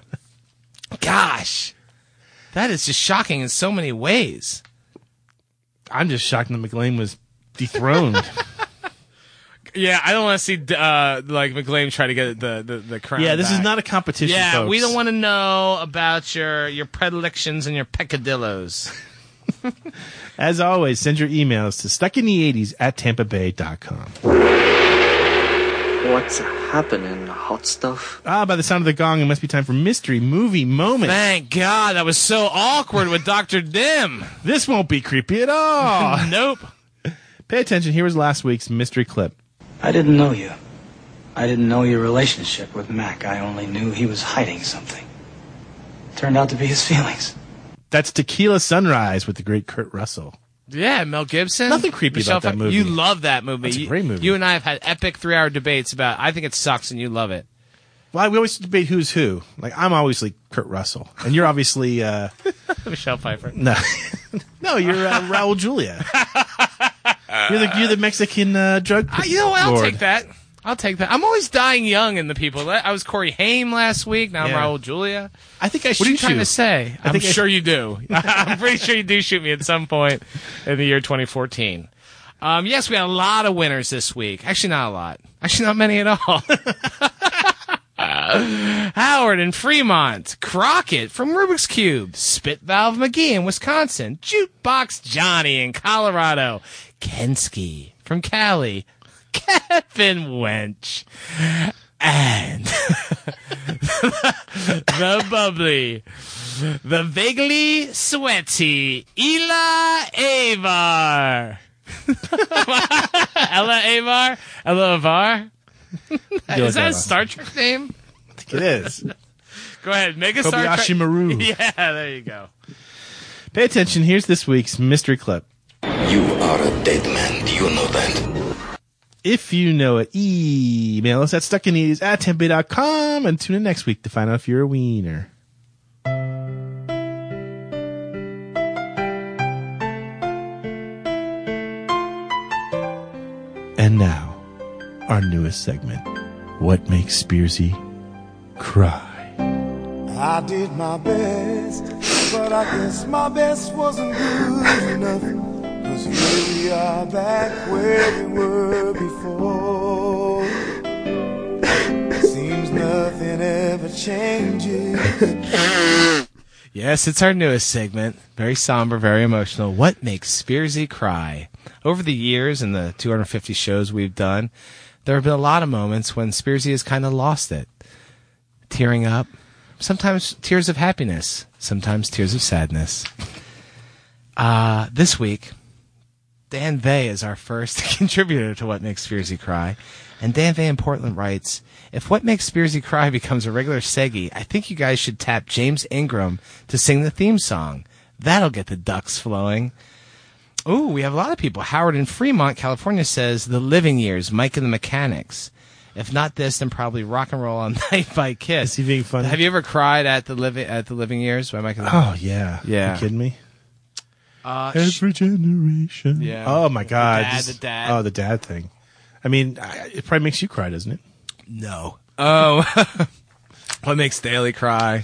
Speaker 8: Gosh. That is just shocking in so many ways.
Speaker 6: I'm just shocked that McLean was dethroned.
Speaker 8: Yeah, I don't want to see uh, like McLean try to get the the, the crown.
Speaker 6: yeah, this is not a competition.
Speaker 8: Yeah,
Speaker 6: folks.
Speaker 8: we don't want to know about your your predilections and your peccadillos.
Speaker 6: As always, send your emails to stuckinthe80s at tampabay.com.
Speaker 10: What's happening, hot stuff?
Speaker 6: Ah, by the sound of the gong, it must be time for mystery movie moment.
Speaker 8: Thank God, that was so awkward with Doctor Dim.
Speaker 6: This won't be creepy at all.
Speaker 8: nope.
Speaker 6: Pay attention. Here was last week's mystery clip.
Speaker 11: I didn't know you. I didn't know your relationship with Mac. I only knew he was hiding something. Turned out to be his feelings.
Speaker 6: That's Tequila Sunrise with the great Kurt Russell.
Speaker 8: Yeah, Mel Gibson.
Speaker 6: Nothing creepy
Speaker 8: Michelle
Speaker 6: about that movie.
Speaker 8: You love that movie.
Speaker 6: That's a
Speaker 8: You-
Speaker 6: great movie.
Speaker 8: You and I have had epic three-hour debates about. I think it sucks, and you love it.
Speaker 6: Well, we always debate who's who. Like I'm obviously Kurt Russell, and you're obviously uh,
Speaker 8: Michelle Pfeiffer.
Speaker 6: no, no, you're uh, Raul Julia. You're the you're the Mexican uh, drug.
Speaker 8: Uh, you know what? I'll
Speaker 6: lord.
Speaker 8: take that. I'll take that. I'm always dying young in the people. I was Corey Haim last week. Now
Speaker 6: Yeah.
Speaker 8: I'm Raul Julia.
Speaker 6: I think I
Speaker 8: What are you
Speaker 6: shoot
Speaker 8: trying to say?
Speaker 6: I
Speaker 8: I'm
Speaker 6: think I-
Speaker 8: sure you do. I'm pretty sure you do shoot me at some point in the year 2014. Um, yes, we had a lot of winners this week. Actually, not a lot. Actually, not many at all. Howard in Fremont, Crockett from Rubik's Cube, Spit Valve McGee in Wisconsin, Jukebox Johnny in Colorado, Kensky from Cali, Kevin Wench, and the bubbly, the vaguely sweaty Ela Avar. Ella Avar? Ella Avar? Is that a Star Trek name?
Speaker 6: It is.
Speaker 8: Go ahead, make a Star Trek.
Speaker 6: Kobayashi Maru.
Speaker 8: Yeah, there you go.
Speaker 6: Pay attention. Here's this week's mystery clip.
Speaker 12: You are a dead man. Do you know that?
Speaker 6: If you know it, email us at stuckinthe80s at tempe.com and tune in next week to find out if you're a wiener. And now, our newest segment. What makes Spearsy cry?
Speaker 13: I did my best, but I guess my best wasn't good enough. Here we are back where we were before. Seems nothing ever changes.
Speaker 8: Yes, it's our newest segment. Very somber, very emotional. What makes Spearsy cry? Over the years and the 250 shows we've done, there have been a lot of moments when Spearsy has kind of lost it. Tearing up. Sometimes tears of happiness. Sometimes tears of sadness. Uh, this week, Dan Vey is our first contributor to What Makes Spearsy Cry. And Dan Vey in Portland writes, if What Makes Spearsy Cry becomes a regular Seggy, I think you guys should tap James Ingram to sing the theme song. That'll get the ducks flowing. Ooh, we have a lot of people. Howard in Fremont, California says The Living Years, Mike and the Mechanics. If not this, then probably Rock and Roll All Night by Kiss.
Speaker 6: Is he being funny?
Speaker 8: Have you ever cried at the living at the Living Years by Mike
Speaker 6: Oh yeah.
Speaker 8: Yeah.
Speaker 6: You kidding me?
Speaker 8: Uh,
Speaker 6: Every generation.
Speaker 8: Yeah.
Speaker 6: Oh my God.
Speaker 8: The dad, the dad.
Speaker 6: Oh, the dad thing. I mean, I- it probably makes you cry, doesn't it?
Speaker 8: No. Oh, what makes Daly cry?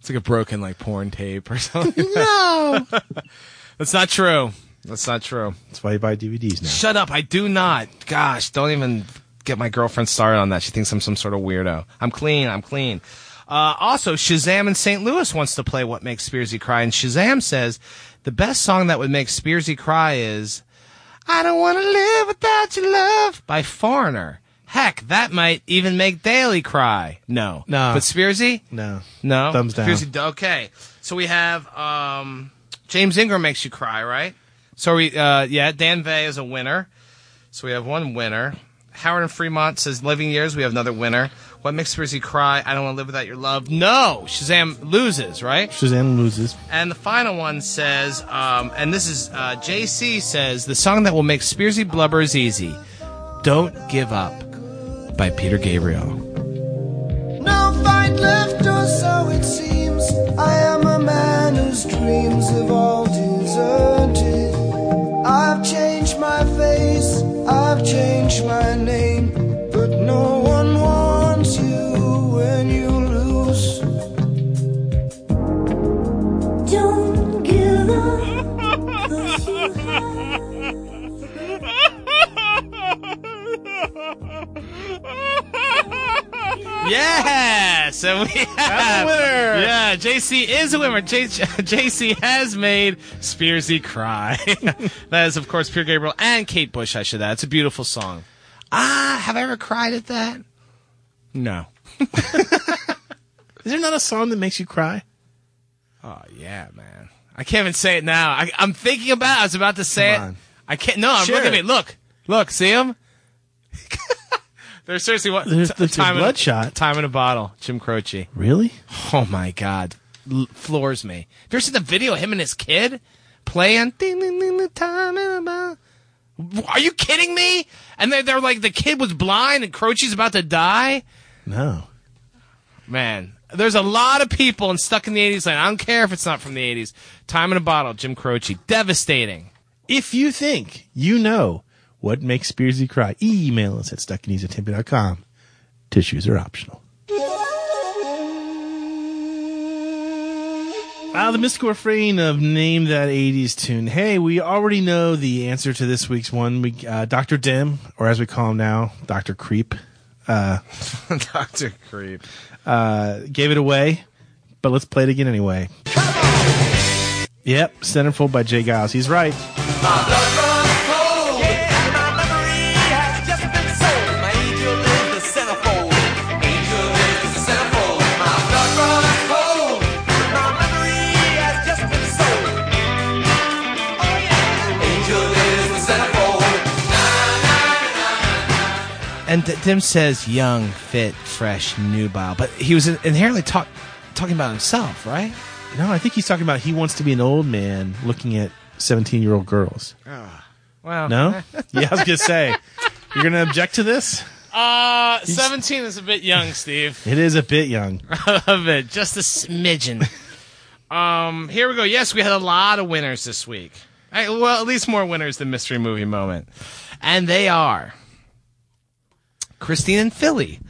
Speaker 8: It's like a broken like porn tape or something.
Speaker 6: No.
Speaker 8: That's not true. That's not true.
Speaker 6: That's why you buy DVDs now.
Speaker 8: Shut up. I do not. Gosh, don't even get my girlfriend started on that. She thinks I'm some sort of weirdo. I'm clean. I'm clean. Uh, also, Shazam in St. Louis wants to play What Makes Spearsy Cry. And Shazam says the best song that would make Spearsy cry is I Don't Want to Live Without Your Love by Foreigner. Heck, that might even make Daly cry. No.
Speaker 6: No.
Speaker 8: But Spearsy?
Speaker 6: No.
Speaker 8: No.
Speaker 6: Thumbs down.
Speaker 8: Spearsy, okay. So we have um, James Ingram makes you cry, right? So we, uh, yeah, Dan Vey is a winner. So we have one winner. Howard in Fremont says Living Years. We have another winner. What makes Spearsy cry? I don't want to live without your love. No, Shazam loses, right?
Speaker 6: Shazam loses.
Speaker 8: And the final one says, um, and this is uh, JC says the song that will make Spearsy blubbers easy. Don't give up by Peter Gabriel.
Speaker 13: No fight left, or so it seems. I am a man whose dreams have all deserted. I've changed my face, I've changed my name,
Speaker 8: Yes, and we have
Speaker 6: a winner.
Speaker 8: Yeah, JC is a winner. J- JC has made Spearsy cry. that is, of course, Peter Gabriel and Kate Bush. I should add. It's a beautiful song. Ah, have I ever cried at that? No.
Speaker 6: Is there not a song that makes you cry?
Speaker 8: Oh yeah, man. I can't even say it now. I, I'm thinking about. it. I was about to say
Speaker 6: Come
Speaker 8: it.
Speaker 6: on.
Speaker 8: I can't. No, I'm
Speaker 6: Share
Speaker 8: looking at me. Look, look. See him? There's seriously what?
Speaker 6: There's the- the
Speaker 8: time in-
Speaker 6: Bloodshot.
Speaker 8: Time in a bottle. Jim Croce.
Speaker 6: Really?
Speaker 8: Oh my god, L- floors me. Have you ever seen the video of him and his kid playing? Ding, ding, ding, ding, time in a bottle. Are you kidding me? And they're, they're like the kid was blind and Croce's about to die.
Speaker 6: No.
Speaker 8: Man, there's a lot of people and stuck in the 80s. Like, I don't care if it's not from the 80s. Time in a bottle. Jim Croce. Devastating.
Speaker 6: If you think you know what makes Spearsy cry, email us at stuckineasy@tempe.com. Tissues are optional. Ah, the mystical refrain of name that 80s tune. Hey, we already know the answer to this week's one. We, uh, Dr. Dim, or as we call him now, Dr. Creep, uh,
Speaker 8: Dr. Creep.
Speaker 6: uh, gave it away, but let's play it again anyway. Yep, Centerfold by J. Geils. He's right.
Speaker 8: And Dim says young, fit, fresh, nubile. But he was inherently talk- talking about himself, right?
Speaker 6: No, I think he's talking about he wants to be an old man looking at 17 year old girls.
Speaker 8: Well,
Speaker 6: No? yeah, I was to say. You're to object to this?
Speaker 8: Uh, 17 is a bit young, Steve.
Speaker 6: It is a bit young.
Speaker 8: a bit, just a smidgen. um, here we go. Yes, we had a lot of winners this week. I- well, at least more winners than Mystery Movie Moment. And they are Christine in Philly,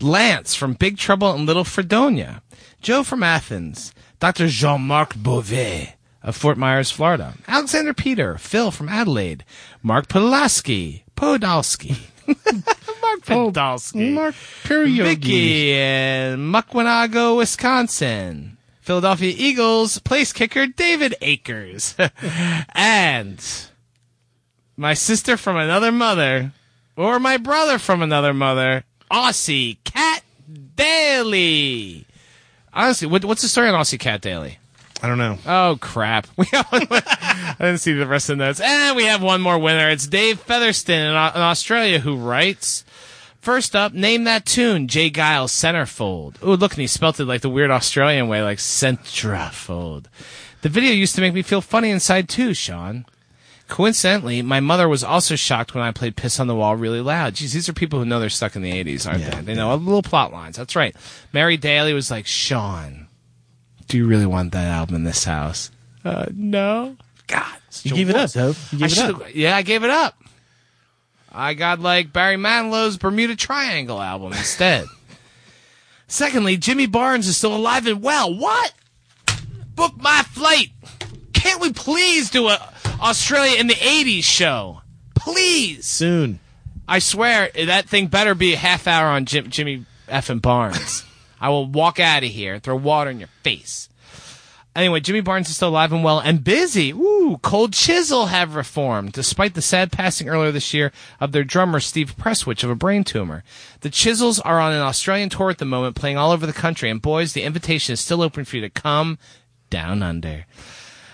Speaker 8: Lance from Big Trouble in Little Fredonia, Joe from Athens, Dr. Jean-Marc Beauvais of Fort Myers, Florida, Alexander Peter, Phil from Adelaide, Mark Pulaski, Podolsky, Mark oh, Podolsky.
Speaker 6: Mark Periogi.
Speaker 8: Vicky in Mukwonago, Wisconsin. Philadelphia Eagles place kicker David Akers. and my sister from another mother, or my brother from another mother, Aussie Cat Daily. Honestly, what, what's the story on Aussie Cat Daily?
Speaker 6: I don't know.
Speaker 8: Oh crap! I didn't see the rest of the notes. And we have one more winner. It's Dave Featherston in, in Australia who writes. First up, name that tune, J. Geils Centerfold. Ooh, look, and he spelt it like the weird Australian way, like Centrafold. The video used to make me feel funny inside too, Sean. Coincidentally, my mother was also shocked when I played Piss on the Wall really loud. Geez, these are people who know they're stuck in the 80s, aren't they? They know a little plot lines. That's right. Mary Daly was like, Sean, do you really want that album in this house? Uh, no. God.
Speaker 6: You gave it up, though. You
Speaker 8: I
Speaker 6: gave it up.
Speaker 8: Yeah, I gave it up. I got like Barry Manilow's Bermuda Triangle album instead. Secondly, Jimmy Barnes is still alive and well. What? Book my flight. Can't we please do a Australia in the 80s show? Please.
Speaker 6: Soon.
Speaker 8: I swear that thing better be a half hour on Jim, Jimmy and Barnes. I will walk out of here, and throw water in your face. Anyway, Jimmy Barnes is still alive and well and busy. Ooh, Cold Chisel have reformed, despite the sad passing earlier this year of their drummer Steve Prestwich of a brain tumor. The Chisels are on an Australian tour at the moment, playing all over the country. And boys, the invitation is still open for you to come down under.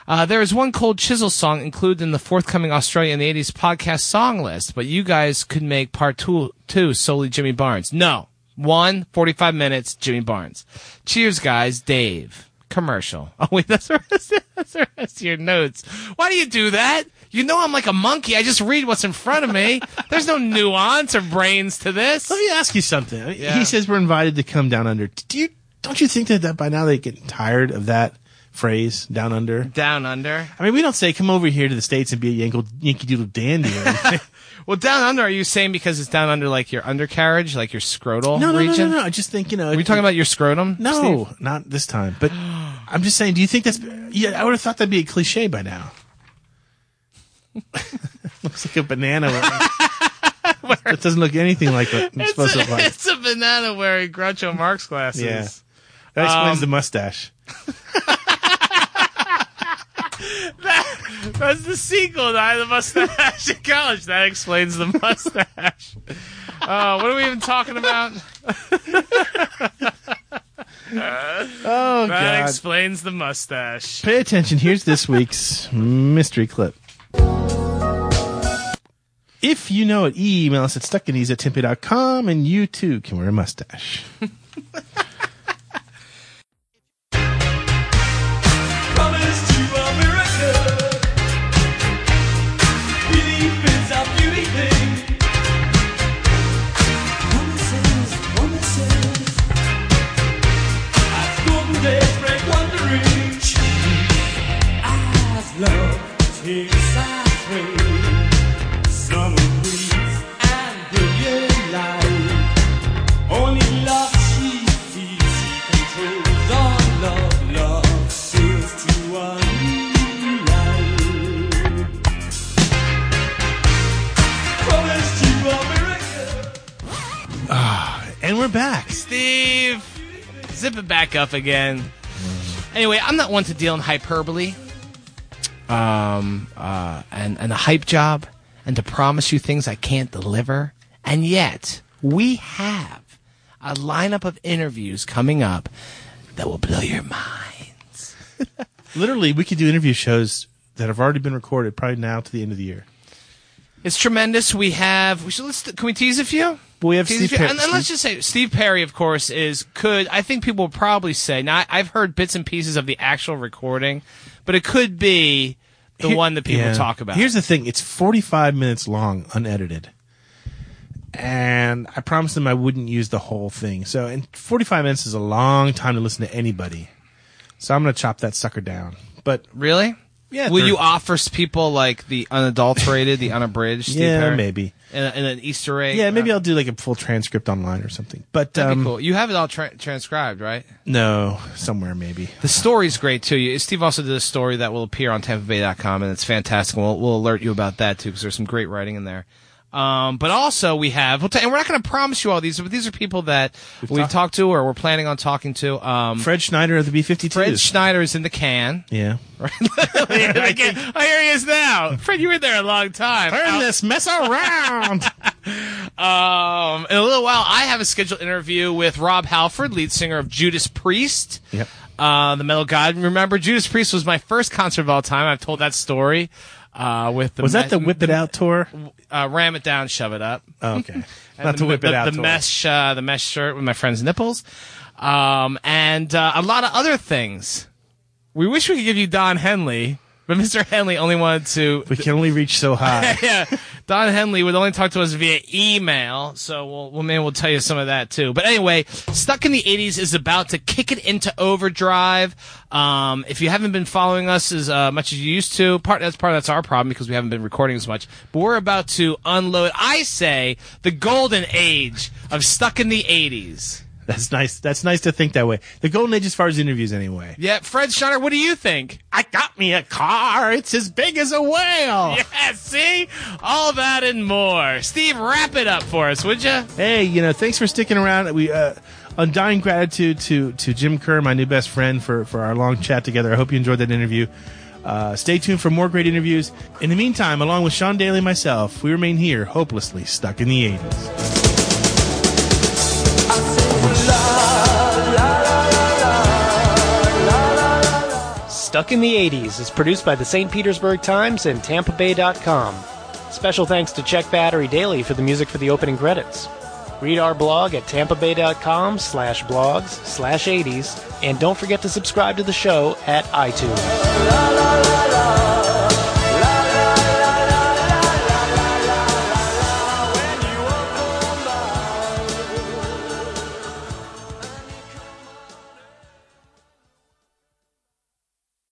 Speaker 8: Uh, there is one Cold Chisel song included in the forthcoming Australia in the 80s podcast song list, but you guys could make part two, two solely Jimmy Barnes. No. One, 45 minutes, Jimmy Barnes. Cheers, guys. Dave. Commercial. Oh, wait, that's the rest, that's the rest of your notes. Why do you do that? You know I'm like a monkey. I just read what's in front of me. There's no nuance or brains to this.
Speaker 6: Let me ask you something.
Speaker 8: Yeah.
Speaker 6: He says we're invited to come down under. Do you don't you think that, that by now they get tired of that phrase down under?
Speaker 8: Down under.
Speaker 6: I mean, we don't say come over here to the states and be a Yankee, Yankee Doodle dandy. Or anything.
Speaker 8: Well, down under, are you saying because it's down under like your undercarriage, like your scrotal
Speaker 6: no, no, no,
Speaker 8: region?
Speaker 6: no, no. I just think you know.
Speaker 8: Are we talking about your scrotum?
Speaker 6: No,
Speaker 8: Steve?
Speaker 6: not this time. But I'm just saying. Do you think that's? Yeah, I would have thought that'd be a cliche by now. Looks like a banana. it doesn't look anything like what it's,
Speaker 8: It's
Speaker 6: supposed to
Speaker 8: a,
Speaker 6: look like.
Speaker 8: it's a banana wearing Groucho Marx glasses.
Speaker 6: Yeah. That explains
Speaker 8: Um,
Speaker 6: the mustache.
Speaker 8: That's the sequel to I the Mustache in College. That explains the mustache. Uh, what are we even talking about?
Speaker 6: Oh
Speaker 8: that
Speaker 6: God!
Speaker 8: explains the mustache.
Speaker 6: Pay attention. Here's this week's mystery clip. If you know it, email us at stuckinease at tempe.com and you too can wear a mustache.
Speaker 8: zip it back up again. Anyway, I'm not one to deal in hyperbole, um, uh, and and a hype job, and to promise you things I can't deliver. And yet, we have a lineup of interviews coming up that will blow your mind.
Speaker 6: Literally, we could do interview shows that have already been recorded probably now to the end of the year.
Speaker 8: It's tremendous. We have. We should. Let's. Can we tease a few?
Speaker 6: We have
Speaker 8: Tease
Speaker 6: Steve? Perry-
Speaker 8: and, and let's just say Steve Perry, of course, is could. I think people will probably say. Now, I've heard bits and pieces of the actual recording, but it could be the
Speaker 6: Here-
Speaker 8: one that people
Speaker 6: yeah.
Speaker 8: talk about.
Speaker 6: Here's the thing: it's 45 minutes long, unedited, and I promised them I wouldn't use the whole thing. So, and 45 minutes is a long time to listen to anybody. So I'm going to chop that sucker down. But
Speaker 8: really.
Speaker 6: Yeah,
Speaker 8: Will
Speaker 6: they're-
Speaker 8: you offer people like the unadulterated, the unabridged? Steve
Speaker 6: yeah,
Speaker 8: Perry?
Speaker 6: maybe.
Speaker 8: And, and an Easter egg.
Speaker 6: Yeah, maybe
Speaker 8: Uh,
Speaker 6: I'll do like a full transcript online or something. But
Speaker 8: That'd
Speaker 6: um,
Speaker 8: be cool. You have it all tra- transcribed, right?
Speaker 6: no, somewhere maybe.
Speaker 8: The story's great too. You- Steve also did a story that will appear on TampaBay.com, and it's fantastic. We'll, we'll alert you about that too because there's some great writing in there. Um, but also we have, we'll t- and we're not going to promise you all these, but these are people that we've,
Speaker 6: talked-
Speaker 8: talked to or we're planning on talking to. Um,
Speaker 6: Fred Schneider of the B-52s.
Speaker 8: Fred Schneider is in the can.
Speaker 6: yeah. Right.
Speaker 8: Oh, here he is now. Fred, you were there a long time.
Speaker 6: Turn this mess around.
Speaker 8: Um, in a little while, I have a scheduled interview with Rob Halford, lead singer of Judas Priest.
Speaker 6: Yep.
Speaker 8: Uh, the metal god. Remember, Judas Priest was my first concert of all time. I've told that story. Uh, with the
Speaker 6: Was that
Speaker 8: me-
Speaker 6: the Whip It Out tour?
Speaker 8: uh, ram it down, shove it up.
Speaker 6: Oh, okay. Not the Whip It
Speaker 8: the,
Speaker 6: Out
Speaker 8: the
Speaker 6: tour.
Speaker 8: mesh, uh, the mesh shirt with my friend's nipples, um, and uh, a lot of other things. We wish we could give you Don Henley, but Mr. Henley only wanted to.
Speaker 6: We can only reach so high.
Speaker 8: yeah, Don Henley would only talk to us via email, so we'll, we'll maybe we'll tell you some of that too. But anyway, Stuck in the '80s is about to kick it into overdrive. Um, if you haven't been following us as uh, much as you used to, part that's part that's our problem because we haven't been recording as much. But we're about to unload. I say the golden age of Stuck in the '80s.
Speaker 6: That's nice. That's nice to think that way. The golden age as far as interviews anyway.
Speaker 8: Yeah, Fred Schneider, what do you think?
Speaker 6: I got me a car. It's as big as a whale.
Speaker 8: Yeah, see? All that and more. Steve, wrap it up for us, would you?
Speaker 6: Hey, you know, thanks for sticking around. We uh, undying gratitude to to Jim Kerr, my new best friend, for for our long chat together. I hope you enjoyed that interview. Uh, stay tuned for more great interviews. In the meantime, along with Sean Daly and myself, we remain here, hopelessly stuck in the 80s.
Speaker 1: Stuck in the 80s is produced by the St. Petersburg Times and TampaBay.com. Special thanks to Check Battery Daily for the music for the opening credits. Read our blog at tampabay.com slash blogs slash 80s, and don't forget to subscribe to the show at iTunes.